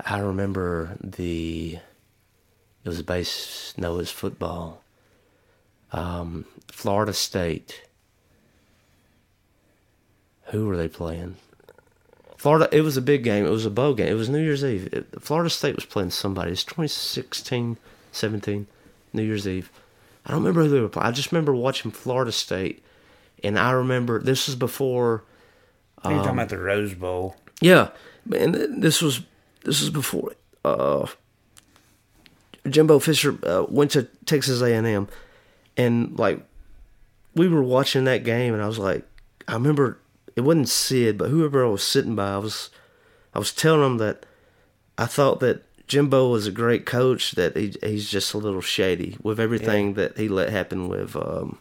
I remember the it was base no, it was football. Um, Florida State. Who were they playing? Florida. It was a big game. It was a bowl game. It was New Year's Eve. It, Florida State was playing somebody. It's 2016, 17, New Year's Eve. I don't remember who they were playing. I just remember watching Florida State, and I remember this was before. You're Um, talking about the Rose Bowl. Yeah, and this was this was before uh, Jimbo Fisher uh, went to Texas A and M, and like we were watching that game, and I was like, I remember it wasn't Sid, but whoever I was sitting by, I was I was telling him that I thought that Jimbo was a great coach, that he he's just a little shady with everything that he let happen with. Um,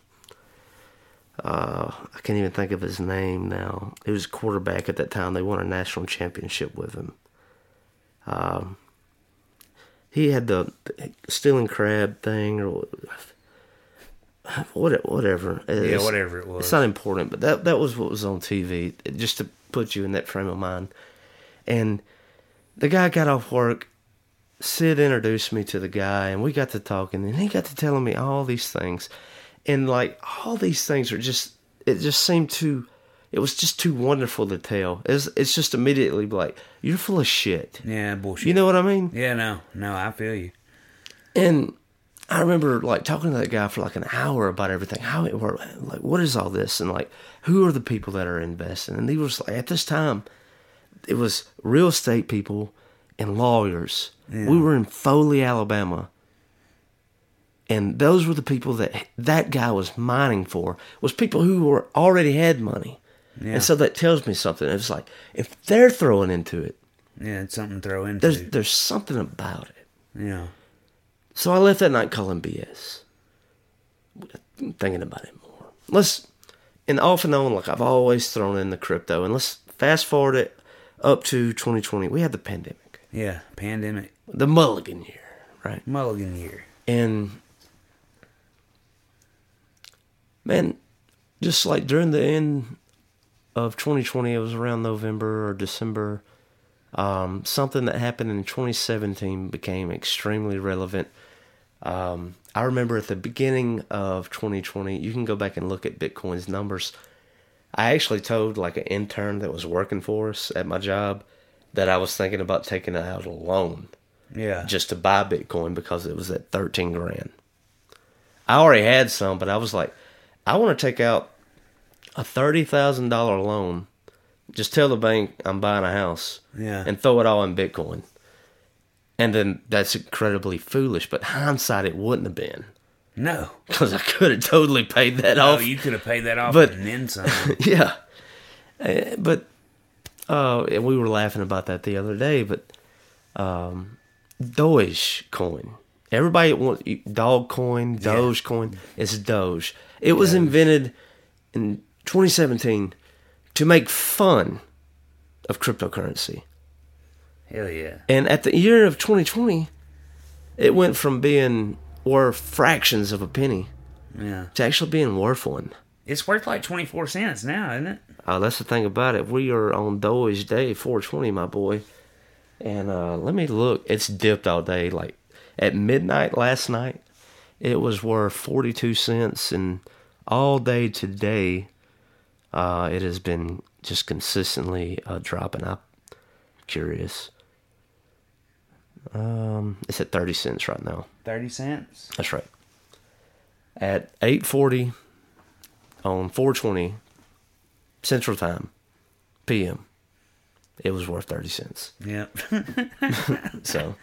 uh, I can't even think of his name now. He was quarterback at that time. They won a national championship with him. Um, he had the stealing crab thing or what- whatever. Yeah, It's- whatever it was. It's not important, but that that was what was on TV, just to put you in that frame of mind. And the guy got off work. Sid introduced me to the guy, and we got to talking, and he got to telling me all these things, and like all these things are just it just seemed too. It was just too wonderful to tell. It's it's just immediately like you're full of shit. Yeah, bullshit. You know what I mean? Yeah, no, no, I feel you. And I remember like talking to that guy for like an hour about everything, how it worked, like what is all this, and like who are the people that are investing? And he was like, at this time, it was real estate people and lawyers. We were in Foley, Alabama, and those were the people that that guy was mining for. Was people who were already had money, Yeah. and so that tells me something. It's like if they're throwing into it, Yeah, it's something to throw into. there's there's something about it. yeah. So I left that night calling BS. Thinking about it more. Let's, and off and on, like I've always thrown in the crypto, and let's fast forward it up to 2020. We had the pandemic, Yeah, pandemic. the mulligan year, right? Mulligan year. And man, just like during the end of 2020, it was around November or December. Um, something that happened in 2017 became extremely relevant. Um, I remember at the beginning of 2020, you can go back and look at Bitcoin's numbers. I actually told like an intern that was working for us at my job that I was thinking about taking out a loan Yeah. just to buy Bitcoin because it was at 13 grand. I already had some, but I was like, I want to take out a $30,000 loan. Just tell the bank I'm buying a house Yeah. and throw it all in Bitcoin. And then that's incredibly foolish, but hindsight, it wouldn't have been no. because I could have totally paid that Oh, off. you could have paid that off But- and then some. yeah. Uh, but uh, and we were laughing about that the other day. But um, Doge coin. Everybody wants dog coin, Doge coin. It's Doge. It was invented in 2017 to make fun of cryptocurrency. Hell yeah. And at the year of 2020, it went from being worth fractions of a penny Yeah. It's actually being worth one. It's worth like 24 cents now, isn't it? Uh, that's the thing about it. We are on Doge Day 420, my boy. And uh, let me look. It's dipped all day. Like at midnight last night, it was worth 42 cents. And all day today, uh, it has been just consistently uh, dropping. I'm curious. Um, it's at 30 cents right now. 30 cents. That's right. At 8:40 on 420 Central Time PM, it was worth 30 cents. Yep. So,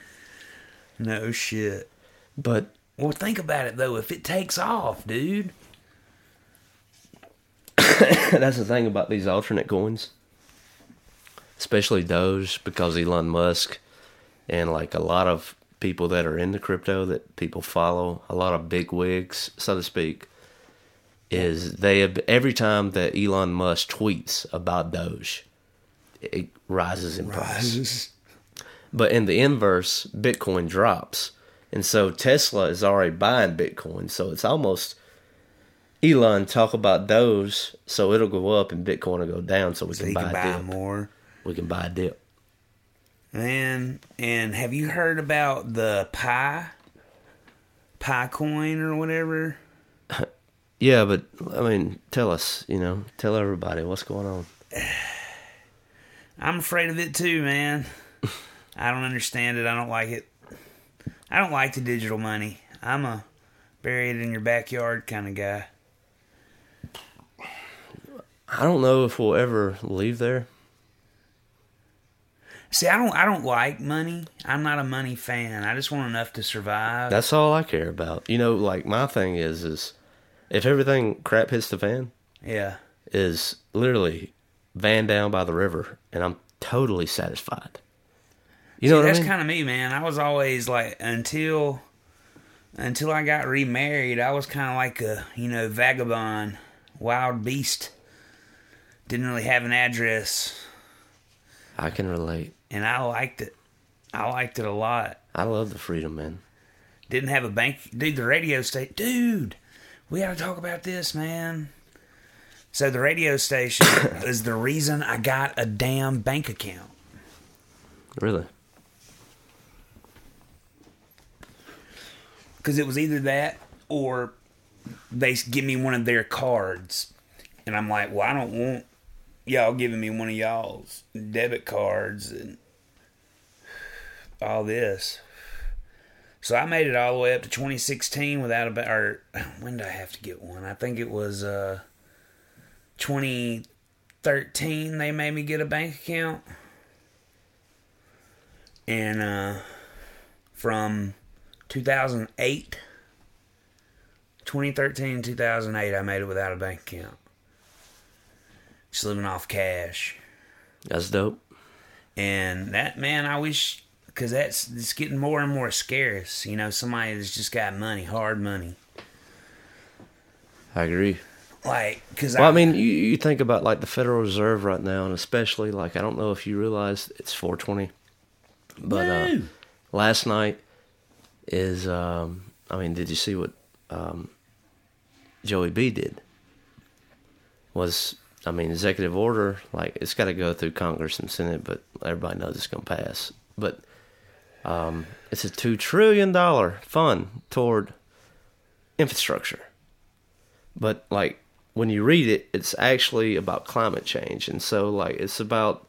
no shit. but Well, think about it though. If it takes off, dude. that's the thing about these alternate coins, especially Doge, because Elon Musk and like a lot of people that are into crypto that people follow, a lot of big wigs, so to speak, is they have every time that Elon Musk tweets about Doge, it rises in price. But in the inverse, Bitcoin drops. And so Tesla is already buying Bitcoin. So it's almost Elon talk about Doge, so it'll go up and Bitcoin will go down so we So can buy can a buy dip. more. We can buy a dip. Man, and have you heard about the pie? Pi coin or whatever? Yeah, but I mean, tell us, you know, tell everybody what's going on. I'm afraid of it too, man. I don't understand it. I don't like it. I don't like the digital money. I'm a bury it in your backyard kind of guy. I don't know if we'll ever leave there. See, I don't I don't like money. I'm not a money fan. I just want enough to survive. That's all I care about. You know, like my thing is is if everything crap hits the fan, yeah. is literally van down by the river and I'm totally satisfied. You know See, what that's I mean? kind of me, man. I was always like until until I got remarried, I was kind of like a you know vagabond, wild beast. Didn't really have an address, I can relate. And I liked it. I liked it a lot. I love the freedom, man. Didn't have a bank, dude. The radio station, dude. We got to talk about this, man. So the radio station is the reason I got a damn bank account. Really. because it was either that or they give me one of their cards, and I'm like, well, I don't want y'all giving me one of y'all's debit cards and all this. So I made it all the way up to 2016 without a or when did I have to get one? I think it was uh 2013 they made me get a bank account. And uh from 2008 2013 2008 i made it without a bank account just living off cash That's dope. and that man i wish because that's it's getting more and more scarce you know somebody that's just got money hard money I agree. like because Well, I mean, you, you think about like the Federal Reserve right now, and especially like I don't know if you realize it's 420, but uh, last night is um, I mean, did you see what um, Joey B did? Was I mean, executive order like it's got to go through Congress and Senate, but everybody knows it's gonna pass. But um, it's a two trillion dollar fund toward infrastructure. But like when you read it, it's actually about climate change, and so like it's about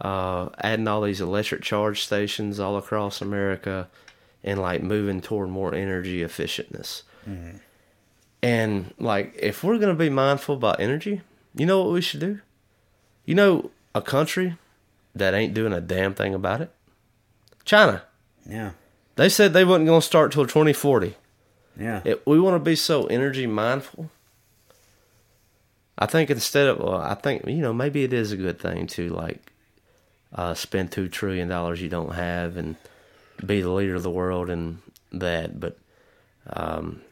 uh, adding all these electric charge stations all across America, and like moving toward more energy efficientness. And like if we're gonna be mindful about energy, you know what we should do? You know a country that ain't doing a damn thing about it? China. yeah They said they wasn't gonna start till 2040 yeah it, we want to be so energy mindful. I think instead of, well, I think you know maybe it is a good thing to like uh, spend two trillion dollars you don't have and be the leader of the world and that. But um,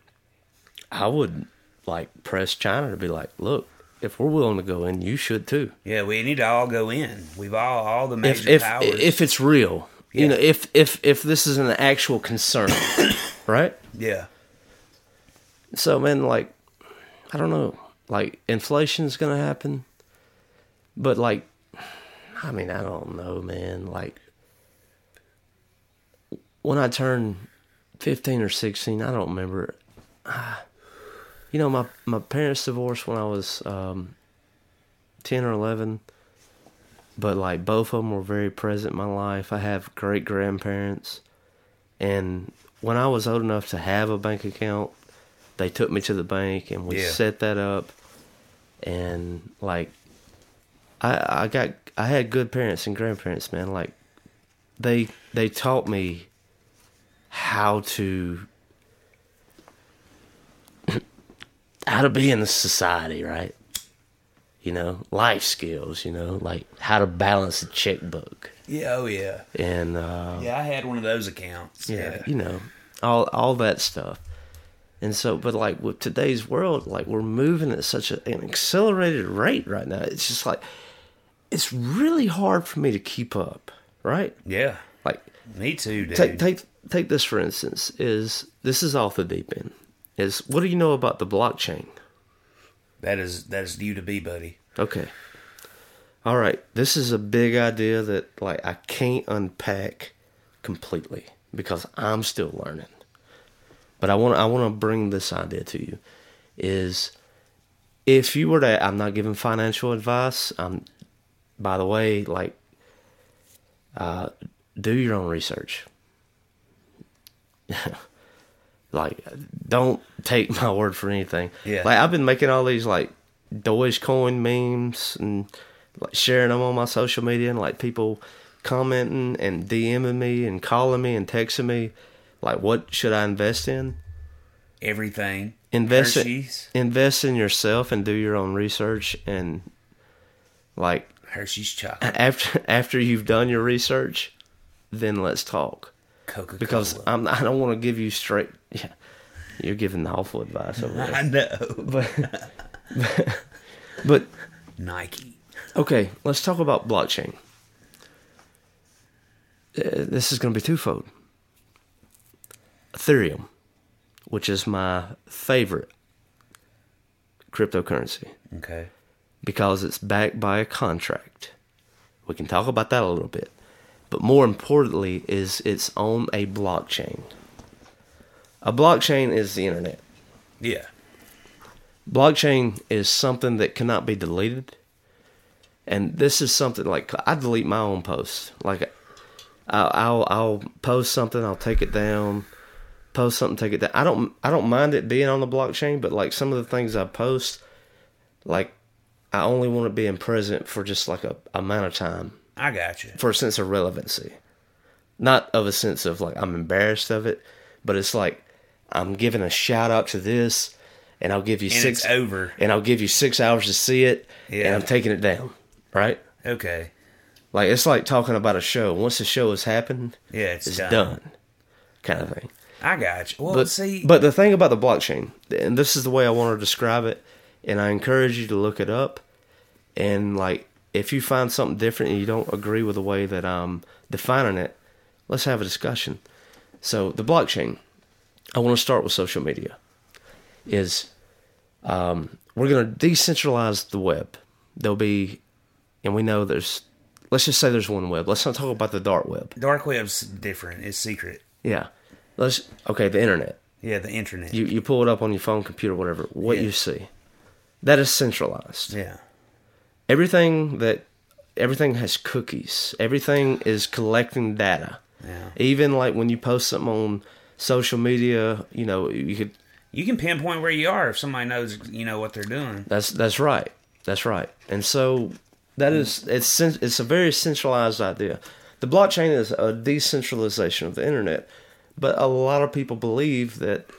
I would like press China to be like, look, if we're willing to go in, you should too. yeah we need to all go in we've all all the If if powers if it's real, you know, if if if this is an actual concern, right? yeah So man, like I don't know, like inflation's gonna happen, but like I mean I don't know, man. Like when I turned fifteen or sixteen, I don't remember. Ah, You know, my my parents divorced when I was um, ten or eleven, but like both of them were very present in my life. I have great grandparents, and when I was old enough to have a bank account, they took me to the bank and we Yeah. set that up, and like, I I got I had good parents and grandparents, man. Like, they they taught me how to how to be in the society, right? You know, life skills, you know, like how to balance a checkbook. Yeah, oh yeah. And uh Yeah, I had one of those accounts. yeah, you know, all all that stuff. And so, but like with today's world, like we're moving at such a, an accelerated rate right now. It's just like it's really hard for me to keep up, right? Yeah. Like Me too, dude. take take take this for instance. Is this is off the deep end? Is what do you know about the blockchain? That is that is you to be, buddy. Okay. All right. This is a big idea that like I can't unpack completely because I'm still learning. But I want I want to bring this idea to you is if you were to I'm not giving financial advice. I'm by the way, like uh do your own research. like don't take my word for anything. Yeah. Like I've been making all these like Dogecoin memes and like sharing them on my social media and like people commenting and DMing me and calling me and texting me like what should I invest in? Everything. Invest Hershey's. invest in yourself and do your own research and like Hershey's chocolate. after after you've done your research, then let's talk. Coca Cola. Because I'm I don't want to give you straight yeah. You're giving the awful advice over there. I know. But but Nike. Okay, let's talk about blockchain. Uh, this is going to be twofold. Ethereum, which is my favorite cryptocurrency Okay. because it's backed by a contract. We can talk about that a little bit. But more importantly is it's on a blockchain. A blockchain is the internet. Yeah. blockchain is something that cannot be deleted and this is something like i delete my own posts like i'll i'll, I'll post something i'll take it down post something take it down i don't i don't mind it being on the blockchain but like some of the things i post like i only want it being present for just like a amount of time I got you. for a sense of relevancy. Not of a sense of like I'm embarrassed of it, but it's like I'm giving a shout out to this and I'll give you And six it's over. and I'll give you six hours to see it and Yeah. I'm taking it down. Right? Okay. Like it's like talking about a show. Once the show has happened, Yeah, it's, it's done. done. Kind of thing. I got you. Well, But see, but the thing about the blockchain, and this is the way I want to describe it, and I encourage you to look it up. And like, if you find something different and you don't agree with the way that I'm defining it, let's have a discussion. So the blockchain, I want to start with social media. Is um, we're going to decentralize the web. There'll be, and we know there's. Let's just say there's one web. Let's not talk about the dark web. dark web's different. It's secret. Yeah. Let's okay. The internet. Yeah, the internet. You you pull it up on your phone, computer, whatever. What Yeah. you see, that is centralized. yeah. Everything that everything has cookies. Everything is collecting data. Yeah. Even like when you post something on social media, you know you could. You can pinpoint where you are if somebody knows, you know, what they're doing. That's that's right. That's right. And so that is it's it's a very centralized idea. The blockchain is a decentralization of the internet, but a lot of people believe that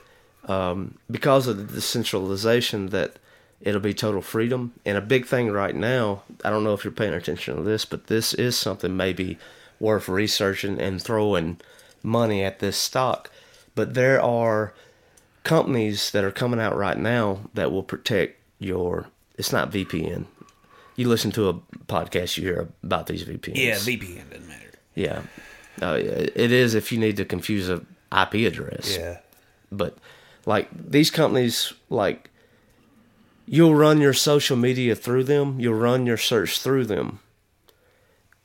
um, because of the decentralization that it'll be total freedom. And a big thing right now, I don't know if you're paying attention to this, but this is something maybe worth researching and throwing money at this stock. But there are companies that are coming out right now that will protect your. It's not VPN. You listen to a podcast, you hear about these VPNs. Yeah, VPN doesn't matter. Yeah, uh, it is if you need to confuse a IP address. Yeah. But Like these companies, like you'll run your social media through them, you'll run your search through them,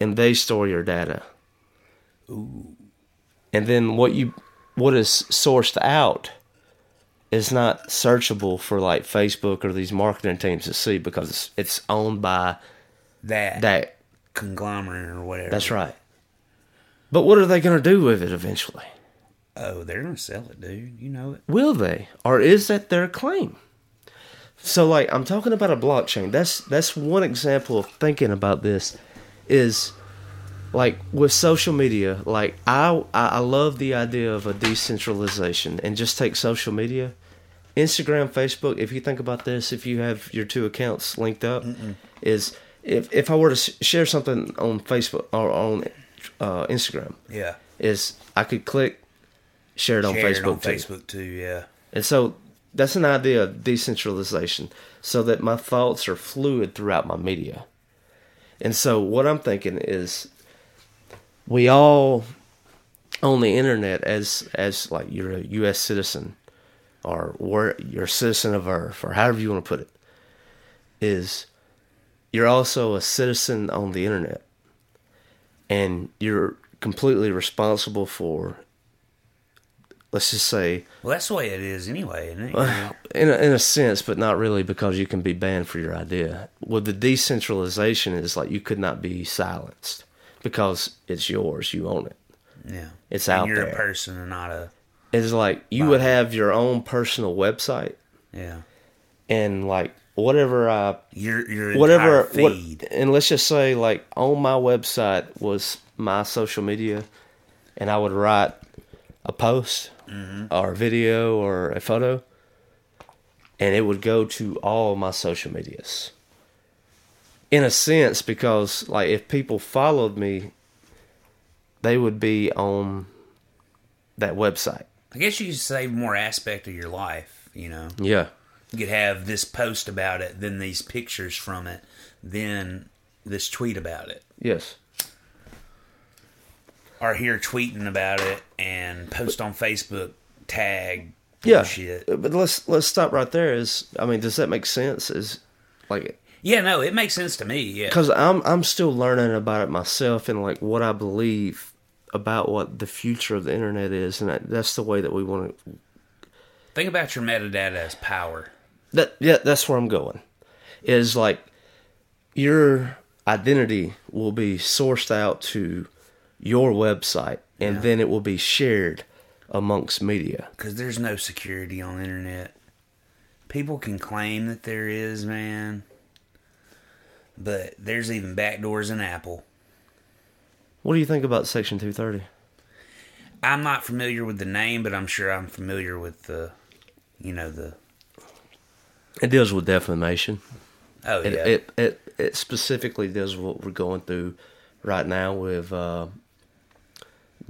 and they store your data. Ooh. And then what you what is sourced out is not searchable for like Facebook or these marketing teams to see because it's, it's owned by That that. conglomerate or whatever. That's right. But what are they going to do with it eventually? Oh, they're gonna sell it, dude. You know it. Will they, or is that their claim? So, like, I'm talking about a blockchain. That's that's one example of thinking about this. Is like with social media. Like, I I love the idea of a decentralization and just take social media, Instagram, Facebook. If you think about this, if you have your two accounts linked up, is if if I were to share something on Facebook or on uh, Instagram, Yeah. is I could click share it on Share it Facebook on too. Facebook too. Yeah. And so that's an idea of decentralization so that my thoughts are fluid throughout my media. And so what I'm thinking is we all on the internet as as like you're a US citizen or where you're a citizen of earth or however you want to put it is you're also a citizen on the internet and you're completely responsible for let's just say Well, that's the way it is anyway, isn't it? In a, in a sense, but not really because you can be banned for your idea. With the decentralization, is like you could not be silenced because it's yours. You own it. yeah. It's and out you're there. a person and not a. It's like you would have your own personal website Yeah. and like whatever I Your your whatever entire what, feed. and let's just say like on my website was my social media and I would write a post Mm-hmm. or a video or a photo and it would go to all my social medias. In a sense because like if people followed me they would be on that website. I guess you could save more aspect of your life. You know, yeah. You could have this post about it, then these pictures from it, then this tweet about it, yes or here tweeting about it and post on Facebook, tag yeah but let's let's stop right there is i mean does that make sense is like Yeah, no, it makes sense to me. Yeah, because I'm I'm still learning about it myself and like what I believe about what the future of the internet is, and that, that's the way that we want to. think about your metadata as power. That yeah, that's where I'm going. Is like your identity will be sourced out to your website, and Yeah. then it will be shared amongst media. because there's no security on the internet. People can claim that there is, man, but there's even backdoors in Apple. What do you think about Section 230? I'm not familiar with the name, but I'm sure I'm familiar with the, you know, the. It deals with defamation. Oh It, yeah, it it it specifically does what we're going through right now with uh,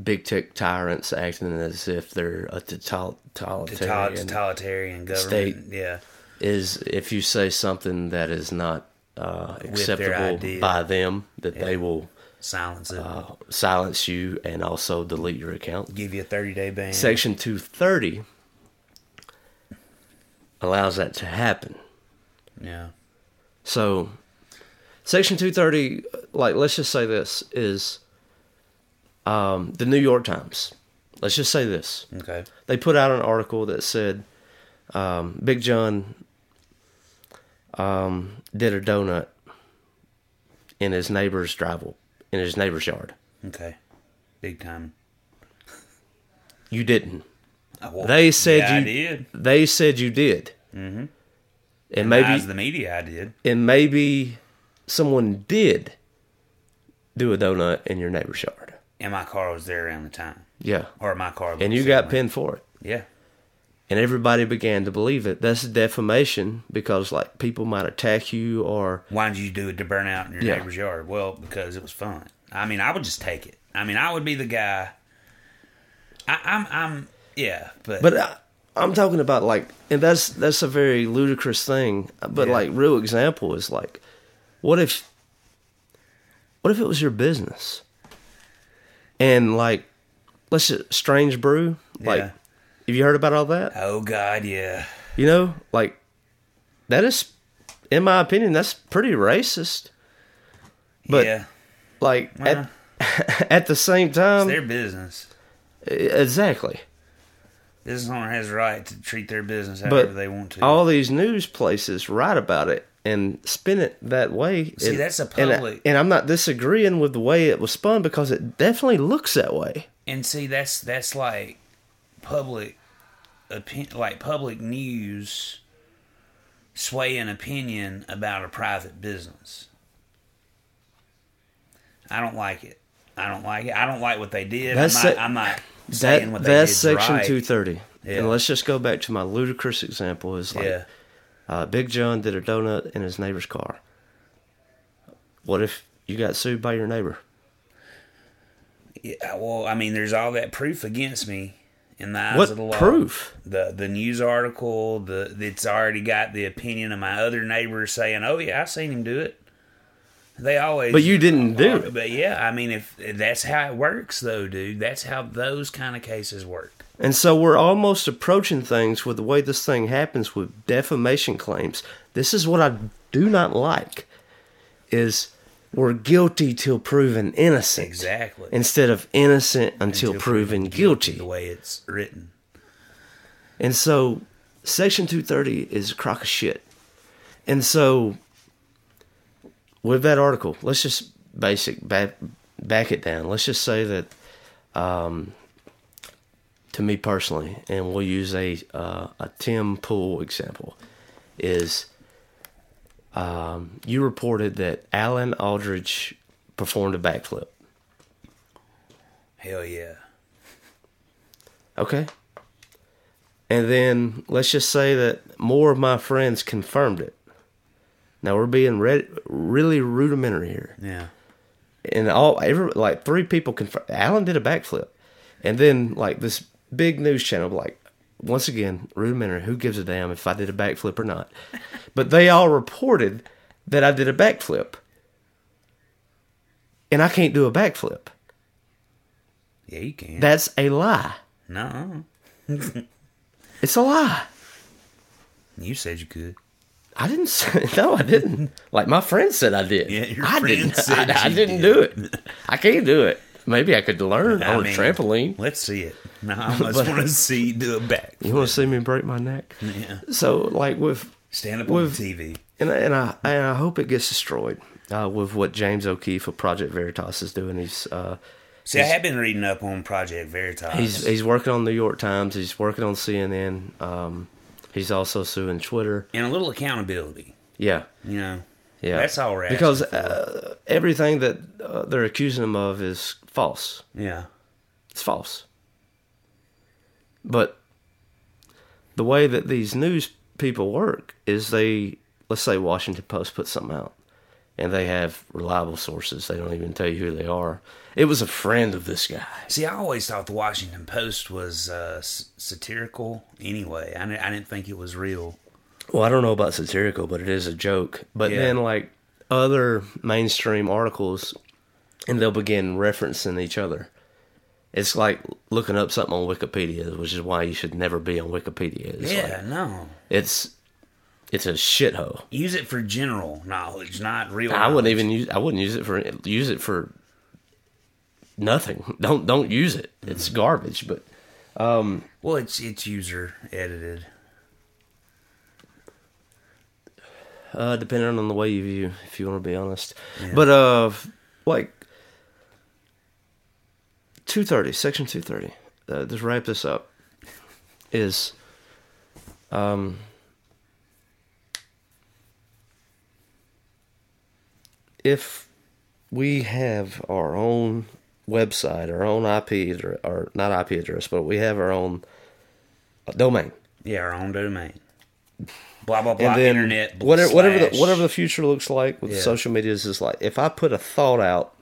big tech tyrants acting as if they're a total- Total- totalitarian. totalitarian government. state. Yeah, is if you say something that is not uh, acceptable by them, that they will silence it. uh, silence you and also delete your account. Give you a 30 day ban. Section 230 allows that to happen. Yeah. So, Section 230, like, let's just say this is um, the New York Times. Let's just say this. Okay. They put out an article that said um, Big John um, did a donut in his neighbor's driveway, in his neighbor's yard. Okay. Big time. You didn't. Well, They said yeah, you I did. They said you did. Mm-hmm. And maybe As the media, I did. and maybe someone did do a donut in your neighbor's yard. And my car was there around the time. Yeah. Or my car. And you got similar. pinned for it. Yeah. And everybody began to believe it. That's defamation because like people might attack you or Why did you do it to burn out in your Yeah. neighbor's yard? Well, because it was fun. I mean, I would just take it. I mean, I would be the guy. I, I'm, I'm, yeah, but, But I, I'm talking about like, and that's that's a very ludicrous thing. But Yeah. like, real example is like, what if, what if it was your business, and like, let's just, Strange Brew, like, Yeah. Have you heard about all that? Oh God, yeah. You know, like that is, in my opinion, that's pretty racist. But yeah, like Well. at at the same it's time, their business. exactly. Business owner has the right to treat their business But however they want to. all these news places write about it and spin it that way. See, And- that's a and, public- and I'm not disagreeing with the way it was spun because it definitely looks that way. and see, that's that's like public opinion, like public news swaying opinion about a private business. I don't like it. I don't like it. I don't like what they did. That's I'm not. I'm not saying That what they did. that's section right. 230. Yeah. And let's just go back to my ludicrous example. Is like Yeah. Uh, Big John did a donut in his neighbor's car. What if you got sued by your neighbor? Yeah, well, I mean, there's all that proof against me in the eyes What of the law. proof? The the news article, the it's already got the opinion of my other neighbors saying, "Oh yeah, I seen him do it." They always, But you didn't do it. But yeah, I mean, if that's how it works, though, dude, that's how those kind of cases work. And so we're almost approaching things with the way this thing happens with defamation claims. This is what I do not like is we're guilty till proven innocent. Exactly. Instead of innocent until, Until proven guilty. the way it's written. And so section 230 is a crock of shit. And so with that article, let's just basic back, back it down. Let's just say that um, to me personally, and we'll use a uh, a Tim Pool example, is um, you reported that Alan Aldridge performed a backflip. Hell yeah. Okay. And then let's just say that more of my friends confirmed it. Now we're being re- really rudimentary here. Yeah. And all every like three people confirmed Alan did a backflip. And then like this big news channel like once again rudimentary who gives a damn if I did a backflip or not. but they all reported that I did a backflip. And I can't do a backflip. Yeah, you can. That's a lie. no. It's a lie. You said you could. I didn't say no. I didn't. Like my friend said, I did. Yeah, your I friend didn't. said I, I didn't did. do it. I can't do it. Maybe I could learn I on mean, a trampoline. Let's see it. Now I But- want to see you do a back. You want to see me break my neck? Yeah. So, like with Stand up on With- the TV. and I- and I and I hope it gets destroyed uh, with what James O'Keefe of Project Veritas is doing. He's uh, See, I have been reading up on Project Veritas. he's he's working on New York Times. He's working on CNN. Um, he's also suing Twitter. and a little accountability. Yeah, You know, yeah. That's all right. because uh, everything that uh, they're accusing him of is false. yeah, It's false. But the way that these news people work is they, let's say Washington Post puts something out and they have reliable sources. They don't even tell you who they are. It was a friend of this guy. See, I always thought the Washington Post was uh, s- satirical. Anyway, I didn't think it was real. Well, I don't know about satirical, but it is a joke. But Yeah. then, like other mainstream articles, and they'll begin referencing each other. It's like looking up something on Wikipedia, which is why you should never be on Wikipedia. It's yeah, like, no. it's it's a shithole. Use it for general knowledge, not real. I wouldn't even use. I wouldn't use it for use it for nothing. Don't don't use it. It's garbage. But um, Well, it's it's user edited. uh, depending on the way you view, if you want to be honest. But uh, like two thirty, section two thirty. Uh, just wrap this up. Is um. If we have our own website, our own IP address, or not IP address, but we have our own domain, Yeah, our own domain. Blah blah blah. internet. whatever whatever the, whatever the future looks like with Yeah. social medias is like if I put a thought out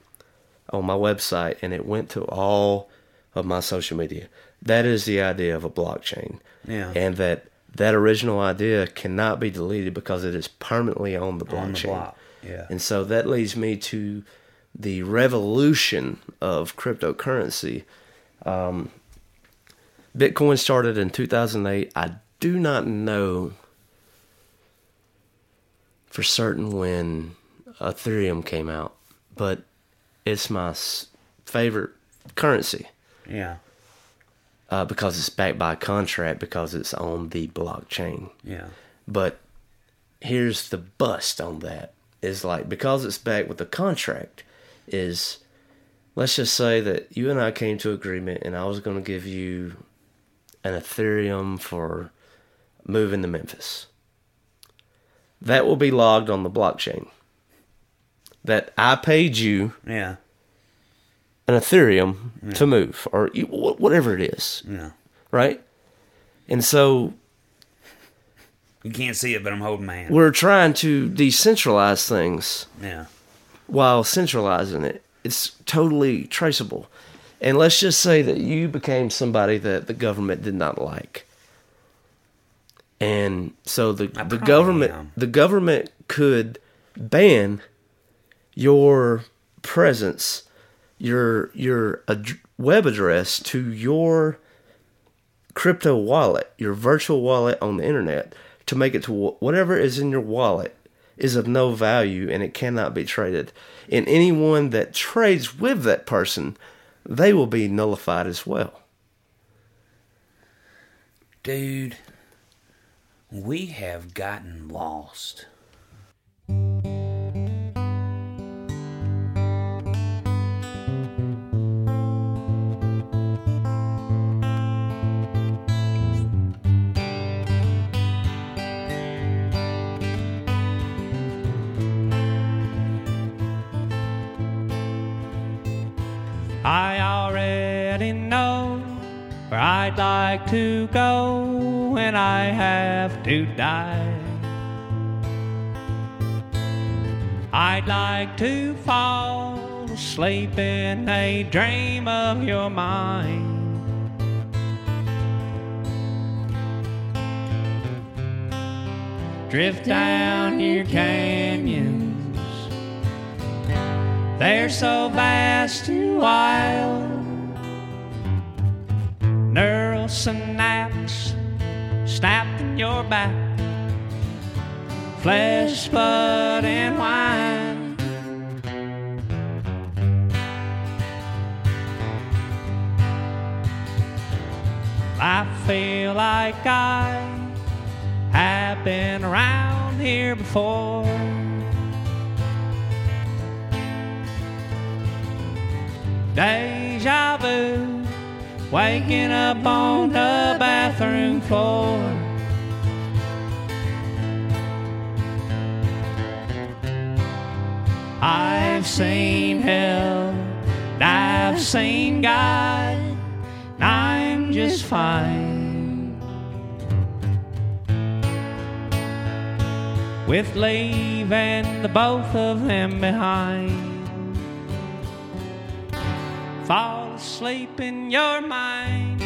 on my website and it went to all of my social media, that is the idea of a blockchain. Yeah. And that that original idea cannot be deleted because it is permanently on the blockchain. on the block. Yeah. And so that leads me to the revolution of cryptocurrency. Um, Bitcoin started in 2008. I do not know for certain when Ethereum came out, but it's my favorite currency Yeah. uh, because it's backed by a contract because it's on the blockchain. Yeah. But here's the bust on that is like because it's backed with a contract is let's just say that you and I came to agreement and I was going to give you an Ethereum for moving to Memphis. That will be logged on the blockchain. That I paid you Yeah. an Ethereum to move or whatever it is, Yeah. right? And so You can't see it, but I'm holding my hand. we're trying to decentralize things Yeah. while centralizing it. It's totally traceable. And let's just say that you became somebody that the government did not like. And so the I the government am. the government could ban your presence, your your ad- web address to your crypto wallet, your virtual wallet on the internet, to make it to wh- whatever is in your wallet is of no value and it cannot be traded. And anyone that trades with that person, they will be nullified as well. Dude, we have gotten lost. I'd like to go when I have to die. I'd like to fall asleep in a dream of your mind. Drift down your canyons. They're so vast and wild. Neural synapse snapped in your back. Flesh, blood, and wine. I feel like I have been around here before. Deja vu, waking up on the bathroom floor. I've seen hell, and I've seen God, and I'm just fine. With leaving the both of them behind fall asleep in your mind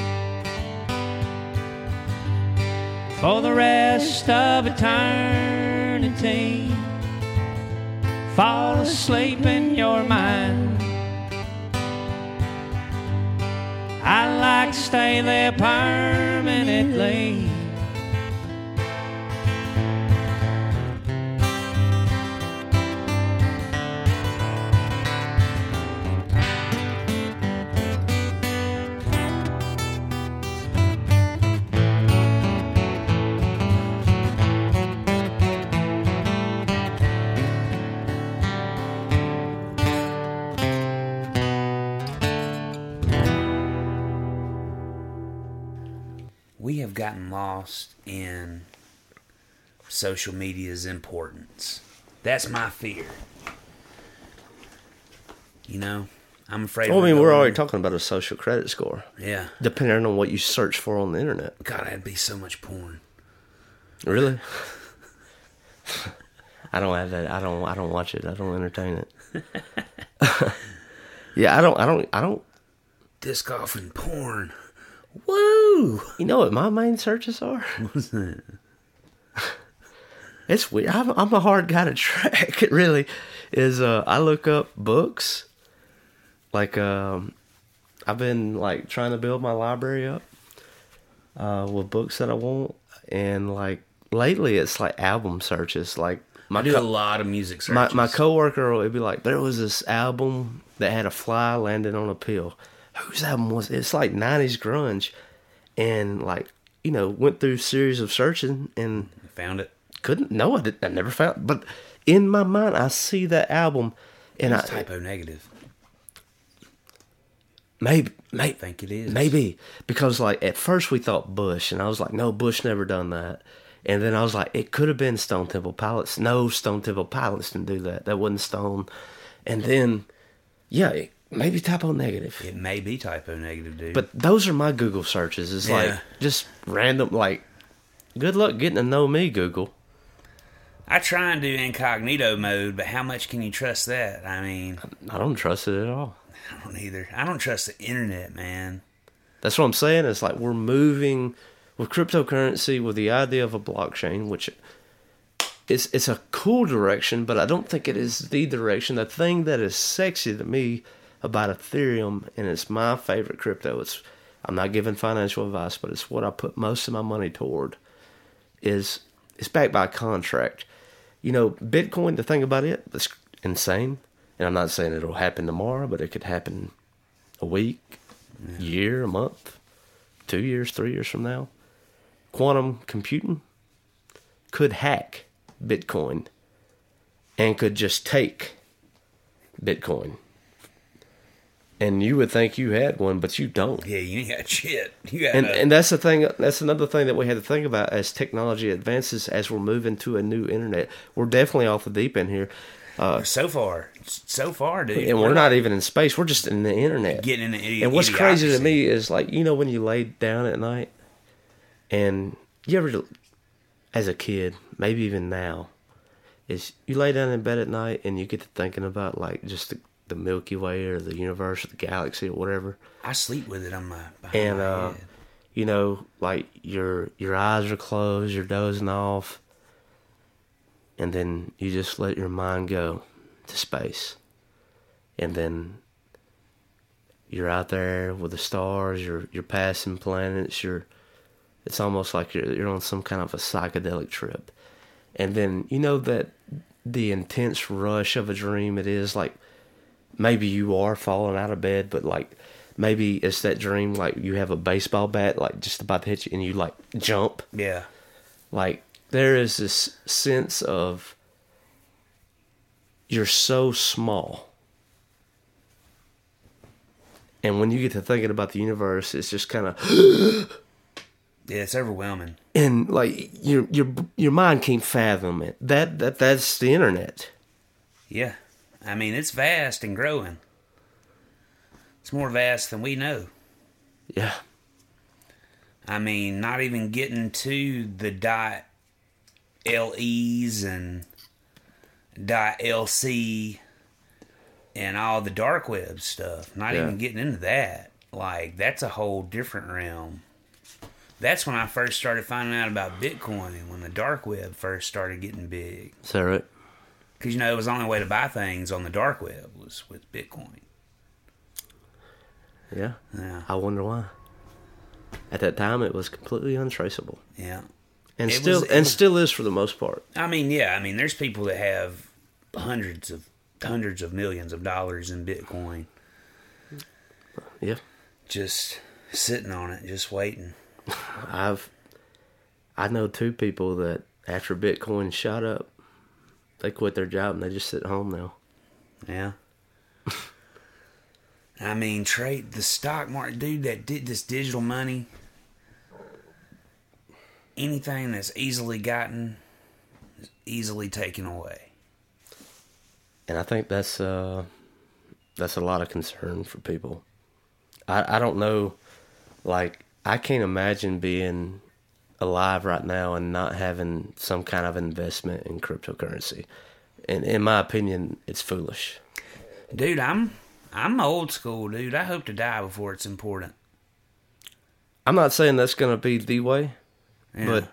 for the rest of eternity. Fall asleep in your mind. I like to stay there permanently. Have gotten lost in social media's importance. That's my fear. You know, I'm afraid. Well, I mean, we're already talking about a social credit score, Yeah. depending on what you search for on the internet. God, that'd be so much porn. Really? I don't have that. I don't. I don't watch it. I don't entertain it. yeah, I don't. I don't. I don't. Disc golf and porn. Woo! You know what my main searches are? What's that? It's weird. I'm, I'm a hard guy to track. It really is. Uh, I look up books. Like, um, I've been like trying to build my library up, uh, with books that I want, and like lately it's like album searches. Like my I do co- a lot of music searches. my my coworker would be like, there was this album that had a fly landing on a pill. Whose album was it? It's like '90s grunge, and like you know went through series of searching and found it. couldn't. No, I. I never found. But in my mind, I see that album, and I It's Type O Negative. maybe I maybe think it is. Maybe because like at first we thought Bush, and I was like, no, Bush never done that. And then I was like, it could have been Stone Temple Pilots. No, Stone Temple Pilots didn't do that. That wasn't Stone. And then, yeah, it, maybe Type O Negative. It may be Type O Negative, dude. But those are my Google searches. It's Yeah. like just random. Like, good luck getting to know me, Google. I try and do incognito mode, but how much can you trust that? I mean, I don't trust it at all. I don't either. I don't trust the internet, man. That's what I'm saying. It's like we're moving with cryptocurrency with the idea of a blockchain, which it's it's a cool direction, but I don't think it is the direction. The thing that is sexy to me about Ethereum, and it's my favorite crypto. It's I'm not giving financial advice, but it's what I put most of my money toward. Is it's backed by a contract. You know, Bitcoin. The thing about it, it's insane. And I'm not saying it'll happen tomorrow, but it could happen a week, year, a month, two years, three years from now. Quantum computing could hack Bitcoin and could just take Bitcoin. And you would think you had one, but you don't. Yeah, you ain't got shit. You got And and that's the thing. That's another thing that we had to think about as technology advances, as we're moving to a new internet. We're definitely off the deep end here, uh, so far, so far, dude. and we're not even in space. We're just in the internet. getting in the And what's crazy to me is like you know when you lay down at night, and you ever, as a kid, maybe even now, is you lay down in bed at night and you get to thinking about like just the, the Milky Way or the universe or the galaxy or whatever, I sleep with it on my and my uh, you know like your your eyes are closed, you're dozing off, and then you just let your mind go to space, and then you're out there with the stars. You're you're passing planets. You're it's almost like you're you're on some kind of a psychedelic trip, and then you know that the intense rush of a dream it is like maybe you are falling out of bed, but like maybe it's that dream like you have a baseball bat like just about to hit you and you like jump. Yeah, like there is this sense of you're so small. And when you get to thinking about the universe it's just kind of yeah, it's overwhelming. and like your your your mind can't fathom it. That that that's the internet. Yeah, I mean it's vast and growing. It's more vast than we know. yeah I mean, not even getting to the dot LEs and dot LC and all the dark web stuff. Not Yeah. even getting into that. Like that's a whole different realm. That's when I first started finding out about Bitcoin and when the dark web first started getting big. is that right Because you know it was the only way to buy things on the dark web was with Bitcoin. yeah. Yeah, i wonder why. At that time it was completely untraceable. Yeah. and It still was- and was- still is for the most part. I mean, yeah, I mean, there's people that have hundreds of hundreds of millions of dollars in Bitcoin. Yeah. Just sitting on it, just waiting. I've I know two people that after Bitcoin shot up, they quit their job and they just sit home now. Yeah. I mean, trade the stock market, dude. That did this digital money. Anything that's easily gotten is easily taken away. And I think that's uh that's a lot of concern for people. I I don't know like I can't imagine being alive right now and not having some kind of investment in cryptocurrency. And in my opinion, it's foolish. Dude, I'm I'm old school, dude. I hope to die before it's important. I'm not saying that's going to be the way, Yeah. But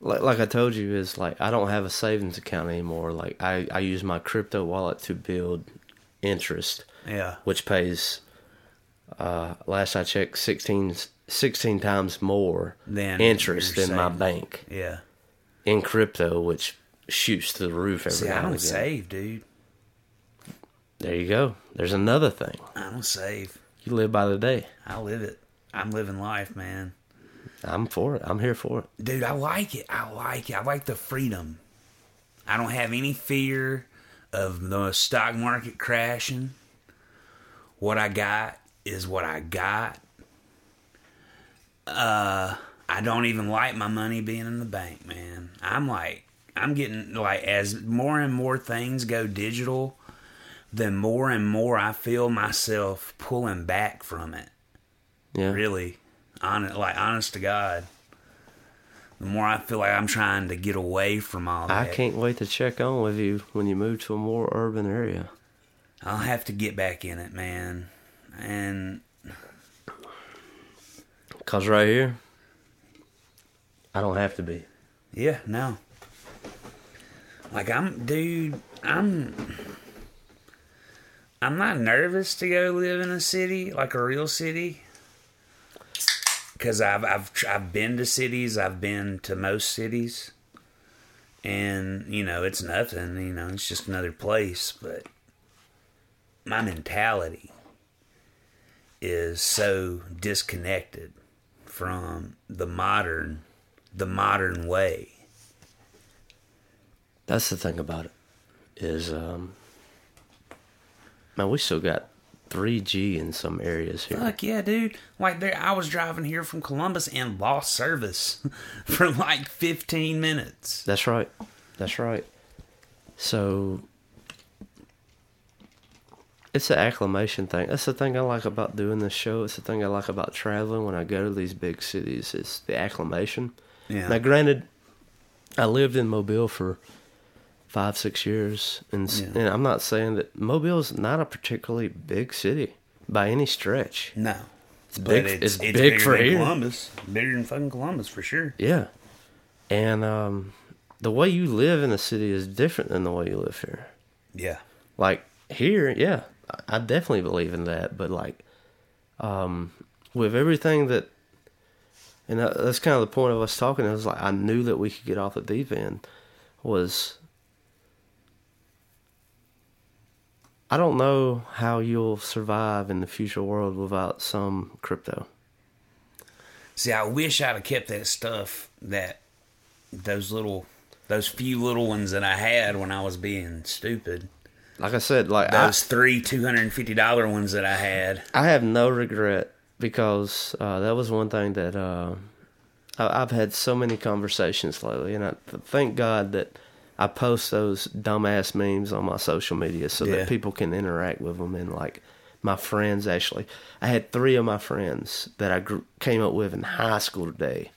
like like I told you, is like I don't have a savings account anymore. Like I, I use my crypto wallet to build interest, yeah, which pays uh last I checked sixteen sixteen times more Than interest in my bank Yeah. in crypto, which shoots to the roof every See, now I and don't save, dude. There you go. There's another thing. I don't save. You live by the day. I live it. I'm living life, man. I'm for it. I'm here for it. Dude, I like it. I like it. I like the freedom. I don't have any fear of the stock market crashing. What I got is what I got. Uh, I don't even like my money being in the bank, man. I'm like, I'm getting like, as more and more things go digital, the more and more I feel myself pulling back from it Yeah. really honest like honest to god the more i feel like i'm trying to get away from all that. I can't wait to check on with you when you move to a more urban area. i'll have to get back in it man and Cause right here, I don't have to be. yeah no. Like i'm dude i'm i'm not nervous to go live in a city like a real city. Because I've, I've I've been to cities i've been to most cities. And you know it's nothing you know it's just another place but my mentality is so disconnected from the modern the modern way That's the thing about it. Is um, man, we still got 3G in some areas here. Fuck yeah, dude! Like there, I was driving here from Columbus and lost service for like 15 minutes. That's right. That's right. So it's an acclimation thing. That's the thing I like about doing this show. It's the thing I like about traveling when I go to these big cities. It's the acclimation. Yeah. Now, granted, I lived in Mobile for five, six years, and, Yeah. and I'm not saying that Mobile is not a particularly big city by any stretch. No, It's big. it's, It's, it's big bigger for than here. Columbus, bigger than fucking Columbus for sure. Yeah, and um, the way you live in the city is different than the way you live here. Yeah, like here, yeah, I- definitely believe in that. But like, um, with everything that, and that, that's kind of the point of us talking. It was like I knew that we could get off the deep end. Was I don't know how you'll survive in the future world without some crypto. See, I wish I'd have kept that stuff that those little, those few little ones that I had when I was being stupid. Like I said, like I, Those three two hundred and fifty dollar ones that I had. I have no regret because uh, that was one thing that uh, I, I've had so many conversations lately, and I thank God that I post those dumbass memes on my social media so Yeah. that people can interact with them and like my friends. Actually, I had three of my friends that I gr- came up with in high school today,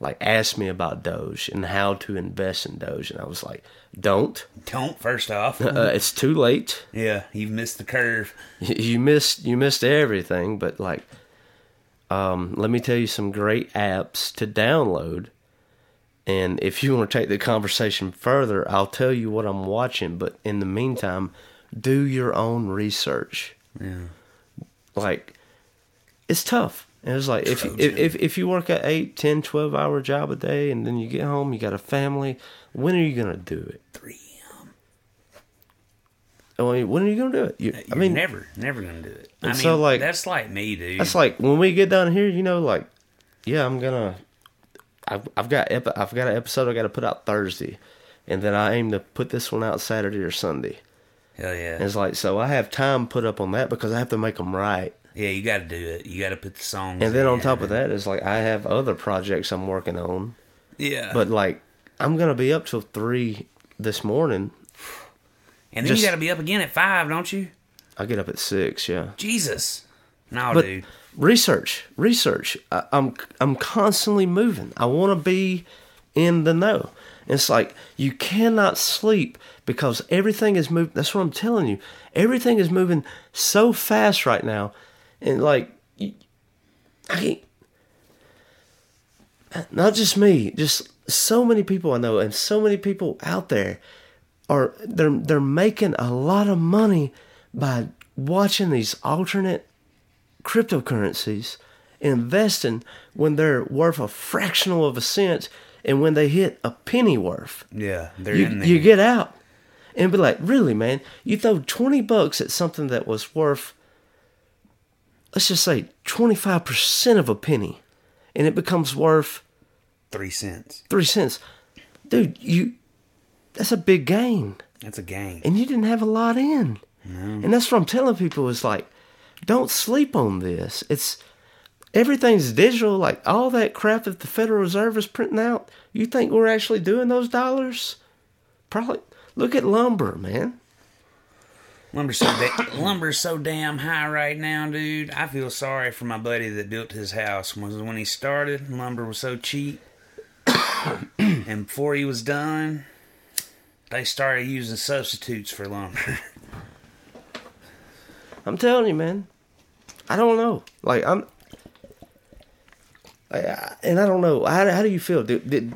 like asked me about Doge and how to invest in Doge, and I was like, "Don't. Don't first off. Uh, it's too late." yeah, you've missed the curve. you missed you missed everything but like um let me tell you some great apps to download and if you want to take the conversation further i'll tell you what i'm watching but in the meantime do your own research Yeah. like it's tough and it's like if, if if if you work a 8 10 12 hour job a day and then you get home you got a family when are you gonna do it Three. I mean, when are you gonna do it you, uh, i You're mean never, never gonna do it. I mean, so, like- that's like me, dude. That's like when we get down here, you know, like, yeah, I'm gonna. I've I've got epi- I've got an episode I got to put out Thursday, and then I aim to put this one out Saturday or Sunday. Hell yeah. And it's like so I have time put up on that because I have to make them right. Yeah, you got to do it. You got to put the songs. And then on top of that is like I have other projects I'm working on, yeah. but like I'm gonna be up till three this morning. and then just- you got to be up again at five, don't you? I get up at six, yeah. Jesus. No, but dude. research, research. I, I'm I'm constantly moving. I want to be in the know. It's like you cannot sleep because everything is moving. That's what I'm telling you. Everything is moving so fast right now, and like I can't. Not just me, just so many people I know, and so many people out there are they're they're making a lot of money by watching these alternate cryptocurrencies investing when they're worth a fractional of a cent and when they hit a penny worth. Yeah, they're You, in there. you get out and be like, really, man, you throw 20 bucks at something that was worth, let's just say 25% of a penny and it becomes worth three cents. three cents. Dude, you, that's a big gain That's a gain. and you didn't have a lot in. And that's what I'm telling people is like, don't sleep on this. It's everything's digital. Like all that crap that the Federal Reserve is printing out. You think we're actually doing those dollars? Probably. Look at lumber, man. Lumber's so da- lumber's so damn high right now, dude. I feel sorry for my buddy that built his house. Was when he started, lumber was so cheap, and before he was done, they started using substitutes for lumber. I'm telling you, man. I don't know. Like I'm, I, I- and I don't know. How, how do you feel? Did, did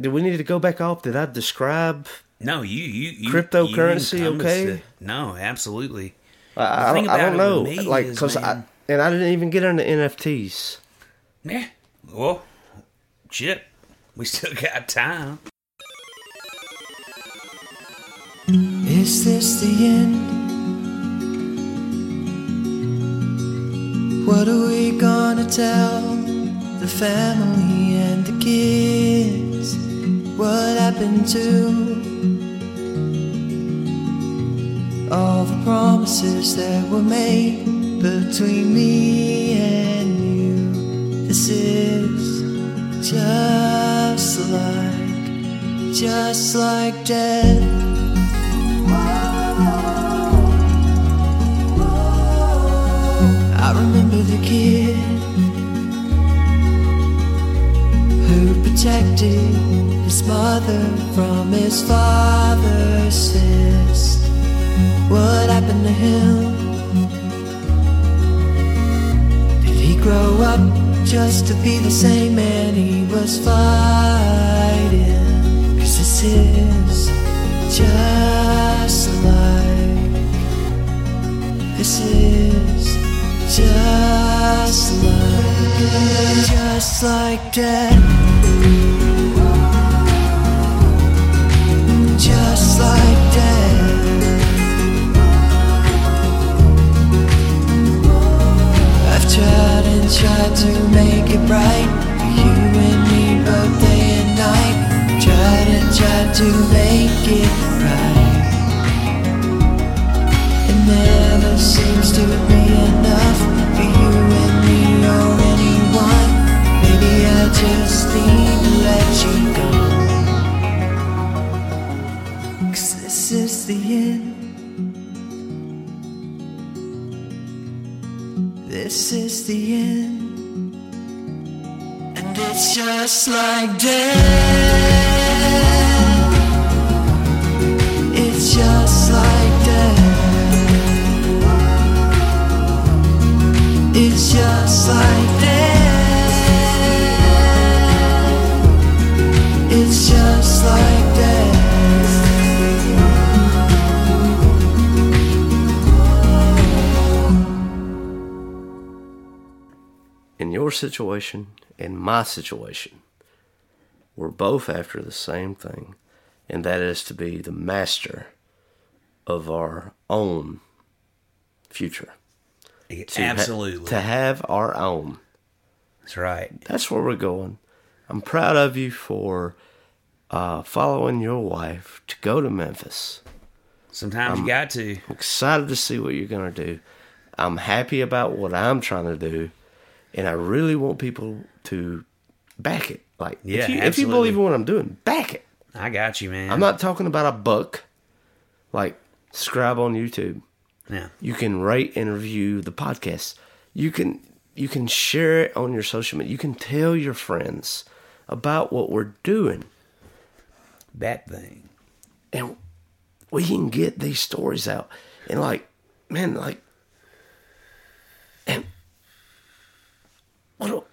did we need to go back off? Did I describe? No, you you, you Cryptocurrency, you okay? it. No, absolutely. I, I don't, I don't know. with Like because I and I didn't even get into NFTs. Yeah. Well, shit. We still got time. Is this the end? What are we gonna tell the family and the kids? What happened to all the promises that were made between me and you? This is just like, just like death. I remember the kid who protected his mother from his father's fist. What happened to him? Did he grow up just to be the same man he was fighting? Cause this is just like this is just like, just like death. Tried and tried to make it right for you and me both day and night. Tried and tried to make it right. It never seems to be enough for you and me or anyone. Maybe I just need to let you go. Cause this is the end. This is the end. And it's just like death. It's just like death. It's just like death. It's just like your situation and my situation, we're both after the same thing, and that is to be the master of our own future. To ha- Absolutely. to have our own. That's right. That's where we're going. I'm proud of you for uh, following your wife to go to Memphis. Sometimes you got to. I'm excited to see what you're going to do. I'm happy about what I'm trying to do, and I really want people to back it. Like, Yeah, if, you, if you believe in what I'm doing, back it. I got you, man. I'm not talking about a buck. Like, subscribe on YouTube. Yeah. You can rate and review the podcast. You can you can share it on your social media. You can tell your friends about what we're doing, That thing. and we can get these stories out. And like, man, like, and what?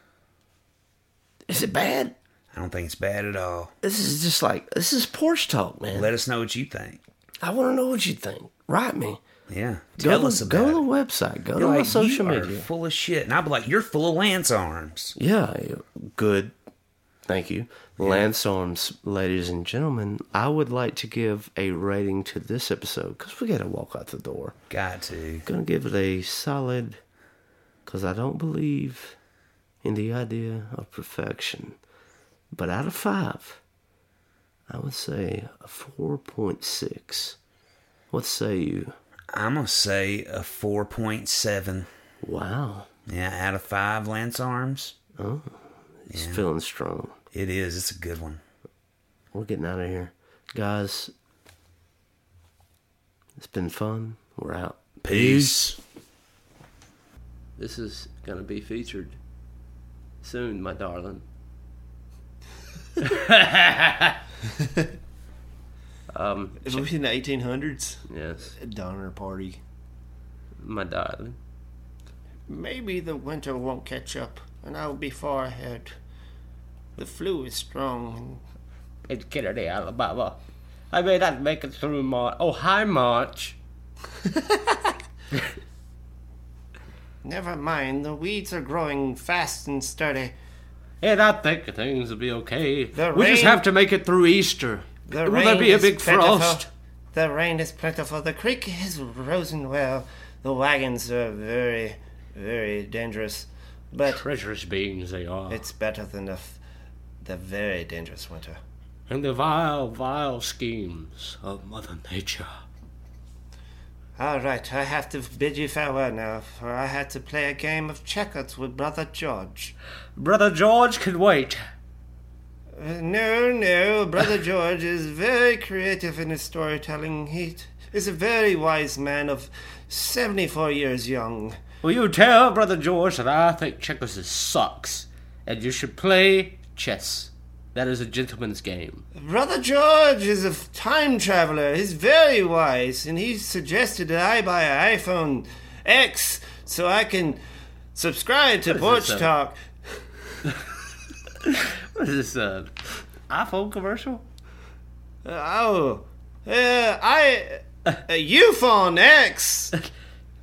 Is it bad? I don't think it's bad at all. This is just like this is porch talk, man. Let us know what you think. I want to know what you think. Write me. Yeah. Go Tell to, us about go to the website. Go You're to my like, social you are media. full of shit. And I'd be like, you're full of lance arms. Yeah, good. Thank you. Lance Arms, ladies and gentlemen, I would like to give a rating to this episode because we got to walk out the door. Got to. Gonna give it a solid because I don't believe in the idea of perfection. But out of five, I would say a 4.6. What say you? I'm going to say a 4.7. Wow. Yeah, out of five lance arms. Oh, it's feeling strong. It is. It's a good one. We're getting out of here. Guys, it's been fun. We're out. Peace. This is going to be featured soon, my darling. um, If it was in the 1800s, yes, a Donner Party. my darling. Maybe the winter won't catch up, and I'll be far ahead. The flu is strong, It's Kennedy, Alabama. I may not make it through March. Oh, hi, March. never mind, the weeds are growing fast and sturdy. And I think things will be okay. The we just have to make it through Easter. The Will rain there be a is big plentiful. frost? The rain is plentiful. The creek is risen well. The wagons are very, very dangerous, but Treacherous beings they are. it's better than the, f- the very dangerous winter. and the vile, vile schemes of Mother Nature. All right, I have to bid you farewell now, for I had to play a game of checkers with Brother George. Brother George can wait. Uh, no, no, Brother George is very creative in his storytelling. He is a very wise man of 74 years young. Will you tell Brother George that I think checkers is sucks, and you should play chess. That is a gentleman's game. Brother George is a time traveler. He's very wise, and he suggested that I buy an iPhone X so I can subscribe to Porch uh, Talk. What is this, uh, iPhone commercial? Oh, uh, I a iPhone X,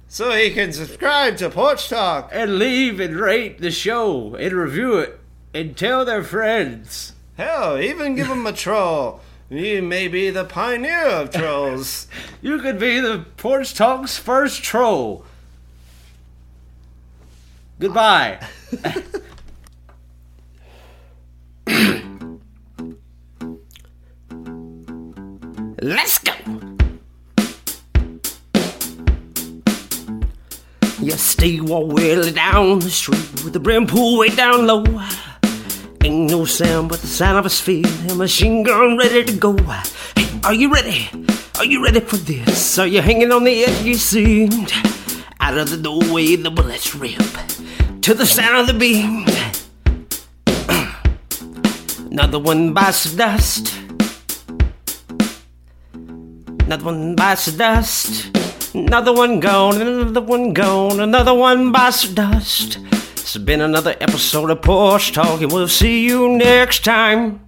so he can subscribe to Porch Talk. And leave and rate the show, and review it, and tell their friends. Hell, even give him a troll. You may be the pioneer of trolls. You could be the Porch Talk's first troll. Goodbye. Let's go. You stay walk wheeling down the street with the brim pulled way down low. Ain't no sound but the sound of his feet and machine gun ready to go. Hey, are you ready? Are you ready for this? Are you hanging on the edge of your seat? Out of the doorway the bullets rip to the sound of the beam. Another one bites the dust. Another one bites the dust. Another one gone, another one gone, another one bites the dust. It's been another episode of Porch Talk, we'll see you next time.